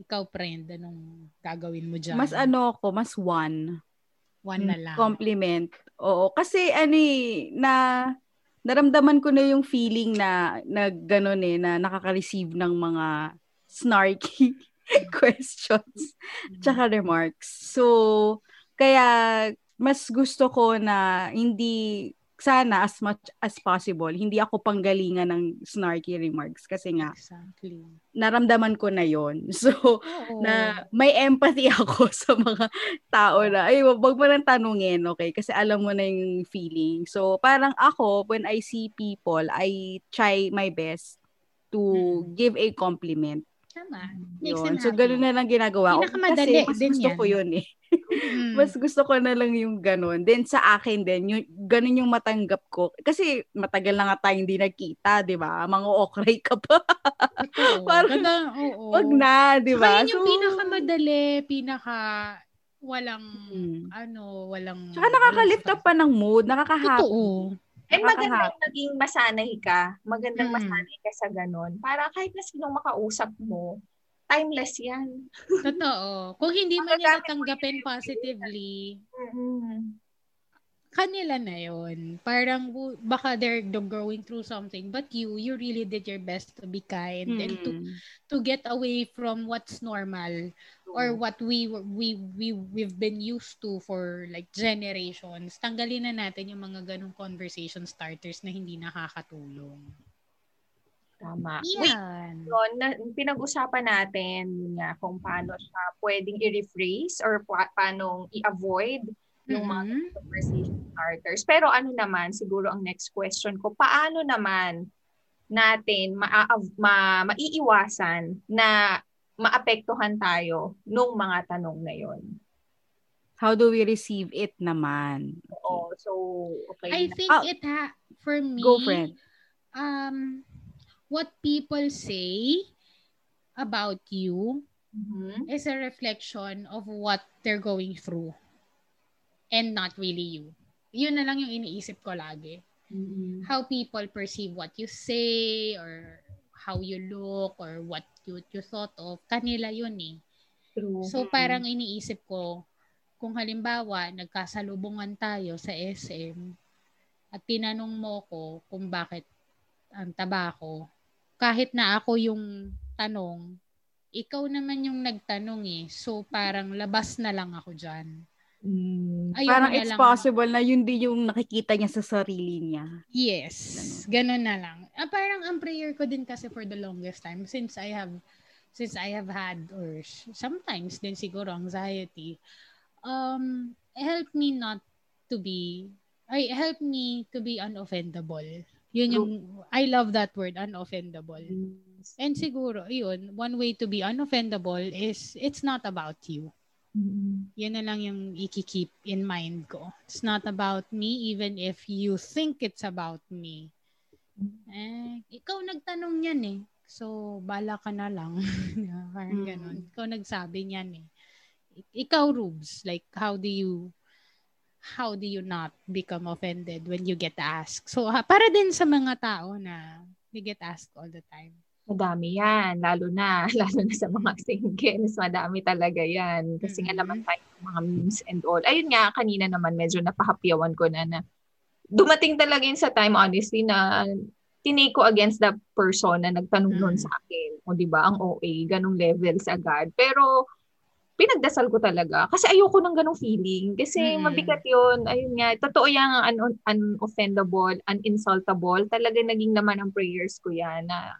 Ikaw, friend, anong gagawin mo dyan? mas ano ako, mas one. One na lang. Compliment. Oo. Kasi ano eh, na naramdaman ko na yung feeling na na gano'n eh, na nakaka-receive ng mga snarky questions tsaka remarks. So, kaya mas gusto ko na hindi sana as much as possible, hindi ako panggalingan ng snarky remarks kasi nga Exactly. naramdaman ko na yon So, Oo. na may empathy ako sa mga tao na, ay, wag mo nang tanungin, okay? Kasi alam mo na yung feeling. So, parang ako, when I see people, I try my best to Mm. give a compliment. Tama. Makes Yun. So, ganun na lang ginagawa ko. Kasi mas din gusto yan. ko yun eh. Mm. Mas gusto ko na lang yung ganun. Then sa akin din, yung, ganun yung matanggap ko. Kasi matagal na nga tayo hindi nagkita, di ba? Mga okray ka pa. Totoo. parang- Ganda, oo. Wag na, di ba? Yun yung pinakamadali, pinaka walang, Mm. ano, walang... Tsaka nakaka-lift up pa ng mood, nakaka-happy. Totoo. And magandang naging masanay ka. Magandang Mm. masanay ka sa ganun. Para kahit na sinong makausap mo, timeless yan. Totoo. Kung hindi man niya natanggapin positively, Mm-mm. kanila na yun. Parang baka they're going through something, but you, you really did your best to be kind and to Mm. to get away from what's normal or what we were- we we we've been used to for like generations. Tanggalin na natin yung mga ganong conversation starters na hindi nakakatulong. Tama. Wait, Yan. yun, na, pinag-usapan natin nga, kung paano siya pwedeng i-rephrase or pa- paano i-avoid yung mga Mhm. conversation starters. Pero ano naman, siguro ang next question ko, paano naman natin ma- ma- maiiwasan na maapektuhan tayo nung mga tanong na yon. How do we receive it naman? Oo, so okay. I na. think Ah, it ha for me Go, friend. um what people say about you Mhm. is a reflection of what they're going through and not really you. Yun na lang yung iniisip ko lagi. Mhm. How people perceive what you say or how you look or what you, you thought of, kanila yun eh. True. So parang iniisip ko, kung halimbawa nagkasalubungan tayo sa SM at tinanong mo ko kung bakit ang taba ko, kahit na ako yung tanong, ikaw naman yung nagtanong eh. So parang labas na lang ako dyan. Mm. Ayaw Parang it's lang- possible na yun din yung nakikita niya sa sarili niya. Yes. Ganun na lang. Ah, parang ang prayer ko din kasi for the longest time since I have since I have had or sometimes din siguro anxiety um help me not to be I help me to be unoffendable. Yun yung I love that word unoffendable. And siguro yun one way to be unoffendable is it's not about you. Mm. Yun na lang yung ikikeep in mind ko. It's not about me even if you think it's about me. Eh, ikaw nagtanong yan eh. So, bala ka na lang. Parang Mm. ganun. Ikaw nagsabi niyan eh. Ik- Ikaw, Rubes, like, how do you, how do you not become offended when you get asked? So, ha, para din sa mga tao na they get asked all the time. Madami yan, lalo na, lalo na sa mga singles, madami talaga yan. Kasi nga naman tayo ng mga memes and all. Ayun nga, kanina naman medyo napahapyawan ko na na dumating talaga yun sa time, honestly, na tinake ko against the person na nagtanong mm. noon sa akin. O di ba ang OA, ganong levels agad. Pero pinagdasal ko talaga. Kasi ayoko ng ganong feeling. Kasi mm. mabigat yun. Ayun nga, totoo yung un- unoffendable, uninsultable. Talaga naging naman ang prayers ko yan na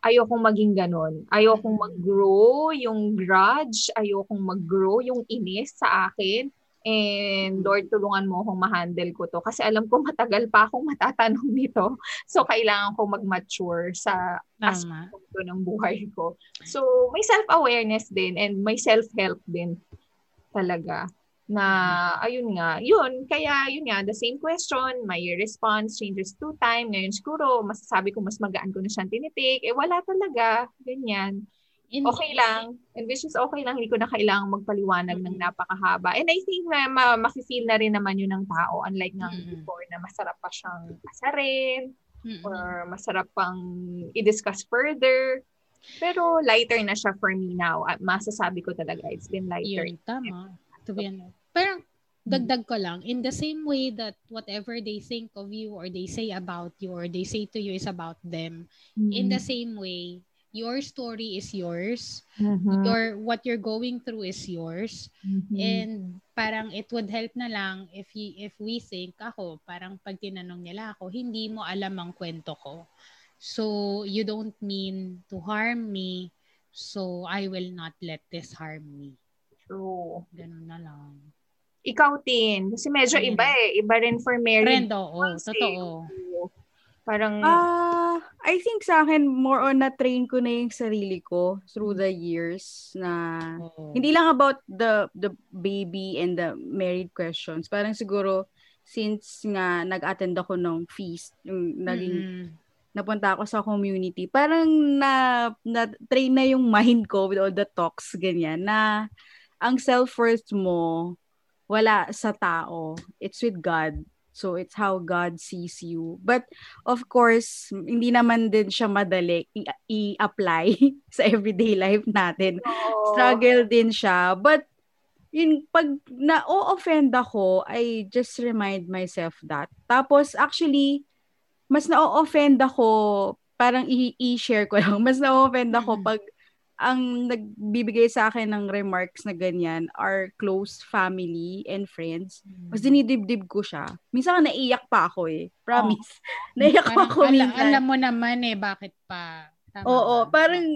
ayokong maging ganon. Ayokong mm. mag-grow yung grudge. Ayokong mag-grow yung inis sa akin. And Lord, tulungan mo akong ma-handle ko to. Kasi alam ko matagal pa akong matatanong nito. So, kailangan ko mag-mature sa aspect ng buhay ko. So, may self-awareness din and may self-help din talaga na ayun nga, yun, kaya yun nga, the same question, my response changes to time, ngayon siguro, masasabi ko mas magaan ko na siyang tinitik, eh wala talaga, ganyan. In, okay lang. And which is okay lang. Hindi ko na kailangang magpaliwanag mm-hmm. ng napakahaba. And I think na ma- makifeel na rin naman yun ng tao. Unlike ng mm-hmm. before na masarap pa siyang asarin mm-hmm. or masarap pang i-discuss further. Pero lighter na siya for me now. At masasabi ko talaga, it's been lighter. Yun, tama. To be honest. Pero dagdag ko lang, in the same way that whatever they think of you or they say about you or they say to you is about them, mm-hmm. in the same way, your story is yours. Mm-hmm. Your what you're going through is yours. Mm-hmm. And parang it would help na lang if you, if we think ako, parang pag tinanong nila ako, hindi mo alam ang kwento ko. So you don't mean to harm me. So I will not let this harm me. True. Ganun na lang. Ikaw, Tin. Kasi medyo iba eh. Iba rin for married. Friend, oo. Totoo. Parang... Uh, I think sa akin, more on na-train ko na yung sarili ko through the years na oh. hindi lang about the the baby and the married questions. Parang siguro, since nga nag-attend ako ng feast, yung naging mm-hmm. napunta ako sa community, parang na, na-train na yung mind ko with all the talks, ganyan, na ang self-worth mo, wala sa tao. It's with God. So it's how God sees you. But of course, hindi naman din siya madali i- i-apply sa everyday life natin. Oh. Struggle din siya. But yun, pag na-offend ako, I just remind myself that. Tapos actually, mas na-offend ako, parang i-share ko lang, mas na-offend ako pag ang nagbibigay sa akin ng remarks na ganyan are close family and friends. Mas hmm. dinidibdib ko siya. Minsan naiyak pa ako eh. Promise. Oh. naiyak pa ako ala, minsan. Alam mo naman eh, bakit pa. Tama Oo, ba? parang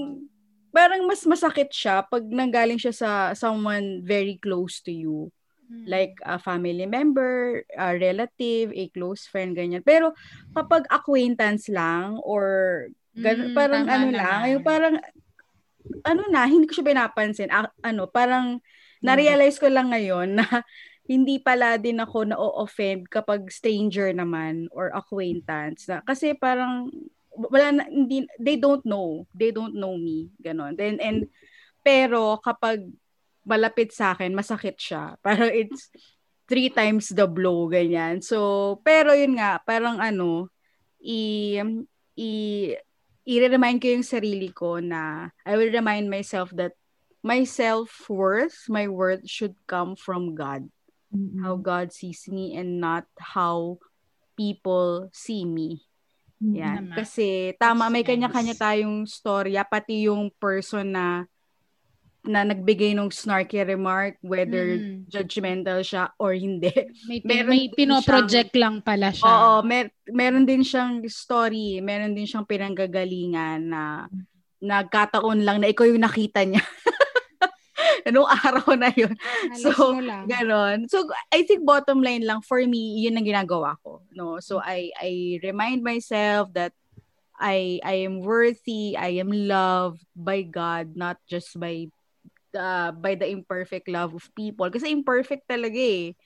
parang mas masakit siya pag nanggaling siya sa someone very close to you. Hmm. Like a family member, a relative, a close friend, ganyan. Pero kapag acquaintance lang or gan- mm, parang ano naman. lang, yung parang ano na, hindi ko siya pinapansin. A- ano, parang mm. na-realize ko lang ngayon na hindi pala din ako na-offend kapag stranger naman or acquaintance. Na, kasi parang wala na, hindi, they don't know. They don't know me. Ganon. Then, and, pero kapag malapit sa akin, masakit siya. Parang it's three times the blow, ganyan. So, pero yun nga, parang ano, i, i, i-remind ko yung sarili ko na I will remind myself that my self-worth, my worth should come from God. Mm-hmm. How God sees me and not how people see me. Yan. Kasi tama, may kanya-kanya tayong storya, pati yung person na na nagbigay ng snarky remark whether mm. judgmental siya or hindi. May, meron may pinoproject lang pala siya. Oo, mer- meron din siyang story, meron din siyang pinanggagalingan na nagkataon lang na ikaw yung nakita niya. Anong araw na yun. so, ganon. So, I think bottom line lang, for me, yun ang ginagawa ko. No? So, I, I remind myself that I I am worthy, I am loved by God, not just by uh, by the imperfect love of people. Kasi imperfect talaga eh.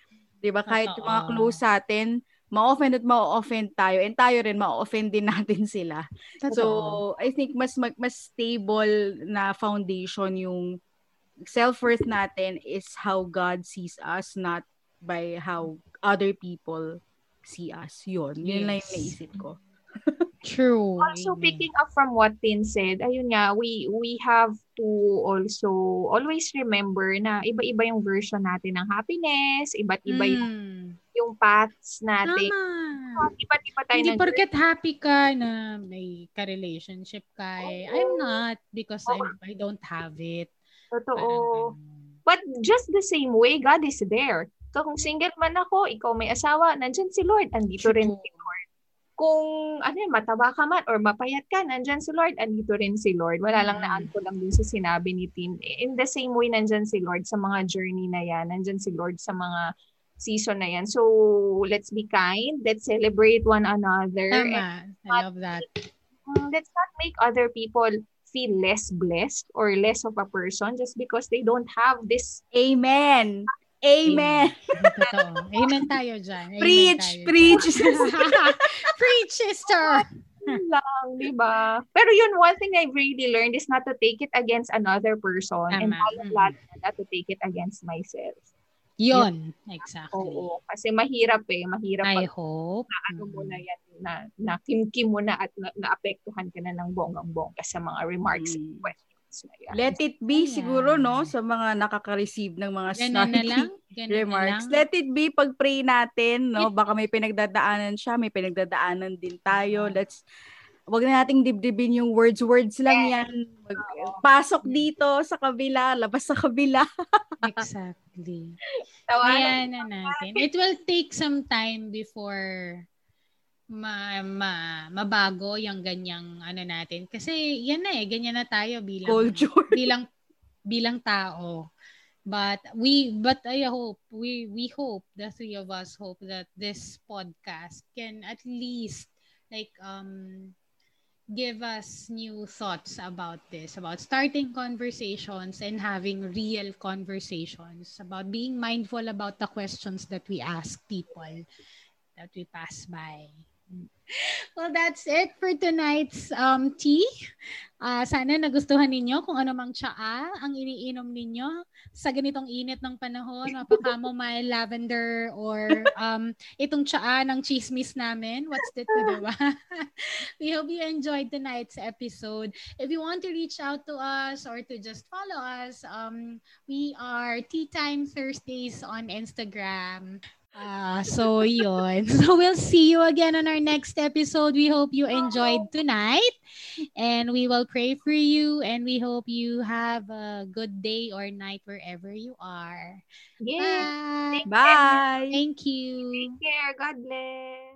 'Di ba? Kahit yung mga close sa atin, ma-offend at ma-offend tayo and tayo rin ma-offend din natin sila. Totoo. So, I think mas mas stable na foundation yung self-worth natin is how God sees us, not by how other people see us. Yun. Yun yes. lang yung naisip ko. True. Also, picking up from what Tin said, ayun nga, we we have to also always remember na iba-iba yung version natin ng happiness, iba't iba yung, Mm. yung paths natin. Tama. Iba't iba tayo Hindi porket happy ka na may ka-relationship ka eh. I'm not because Oo. I'm, I don't have it. Totoo. Parang But just the same way, God is there. So, kung single man ako, ikaw may asawa, nandyan si Lord, andito rin True. si Lord. Kung ano yun, mataba ka man or mapayat ka, nandyan si Lord, andito rin si Lord. Wala lang Mm. naan ko lang dun sa sinabi ni Tim. In the same way, nandyan si Lord sa mga journey na yan. Nandyan si Lord sa mga season na yan. So, let's be kind. Let's celebrate one another. And Tama. I love that. mm, let's not make other people feel less blessed or less of a person just because they don't have this Amen. Amen. Totoo. Amen tayo dyan. Amen Preach, tayo preach. dyan. preach, sister. lang, di ba? Pero yun, one thing I really learned is not to take it against another person and Tama. lalong lalo na not to take it against myself. Yun. Exactly. Oo. Kasi mahirap eh. Mahirap I pag hope. ano mo na yan, na, na kim-kim mo na at na, naapektuhan ka na ng bonggang-bongga sa mga remarks and Mm. Questions na yan. Let it be Ayan. siguro, no? Sa mga nakaka-receive ng mga Ganun na lang. Ganun remarks. na lang. Let it be pag-pray natin, no? Baka may pinagdadaanan siya, may pinagdadaanan din tayo. Let's wag na nating dibdibin yung words words lang yan. Mag- pasok dito sa kabila, labas sa kabila. Exactly. Tawanan Ayan na natin. It will take some time before ma, ma, mabago yung ganyang ano natin. Kasi yan na eh, ganyan na tayo bilang Culture. bilang bilang tao. But we but I hope we we hope the three of us hope that this podcast can at least like um give us new thoughts about this about starting conversations and having real conversations about being mindful about the questions that we ask people that we pass by well that's it for tonight's um tea Ah, sana nagustuhan ninyo kung ano mang tsaa ang iniinom ninyo sa ganitong init ng panahon, mapa-chamomile, lavender, or um, itong tsaa ng chismis namin. What's that, diba? We hope you enjoyed tonight's episode. If you want to reach out to us or to just follow us, um, we are Tea Time Thursdays on Instagram. Ah, so yun. So we'll see you again on our next episode. We hope you enjoyed tonight and we will pray for you and we hope you have a good day or night wherever you are. Yeah. Bye. Bye. Thank you. Take care. God bless.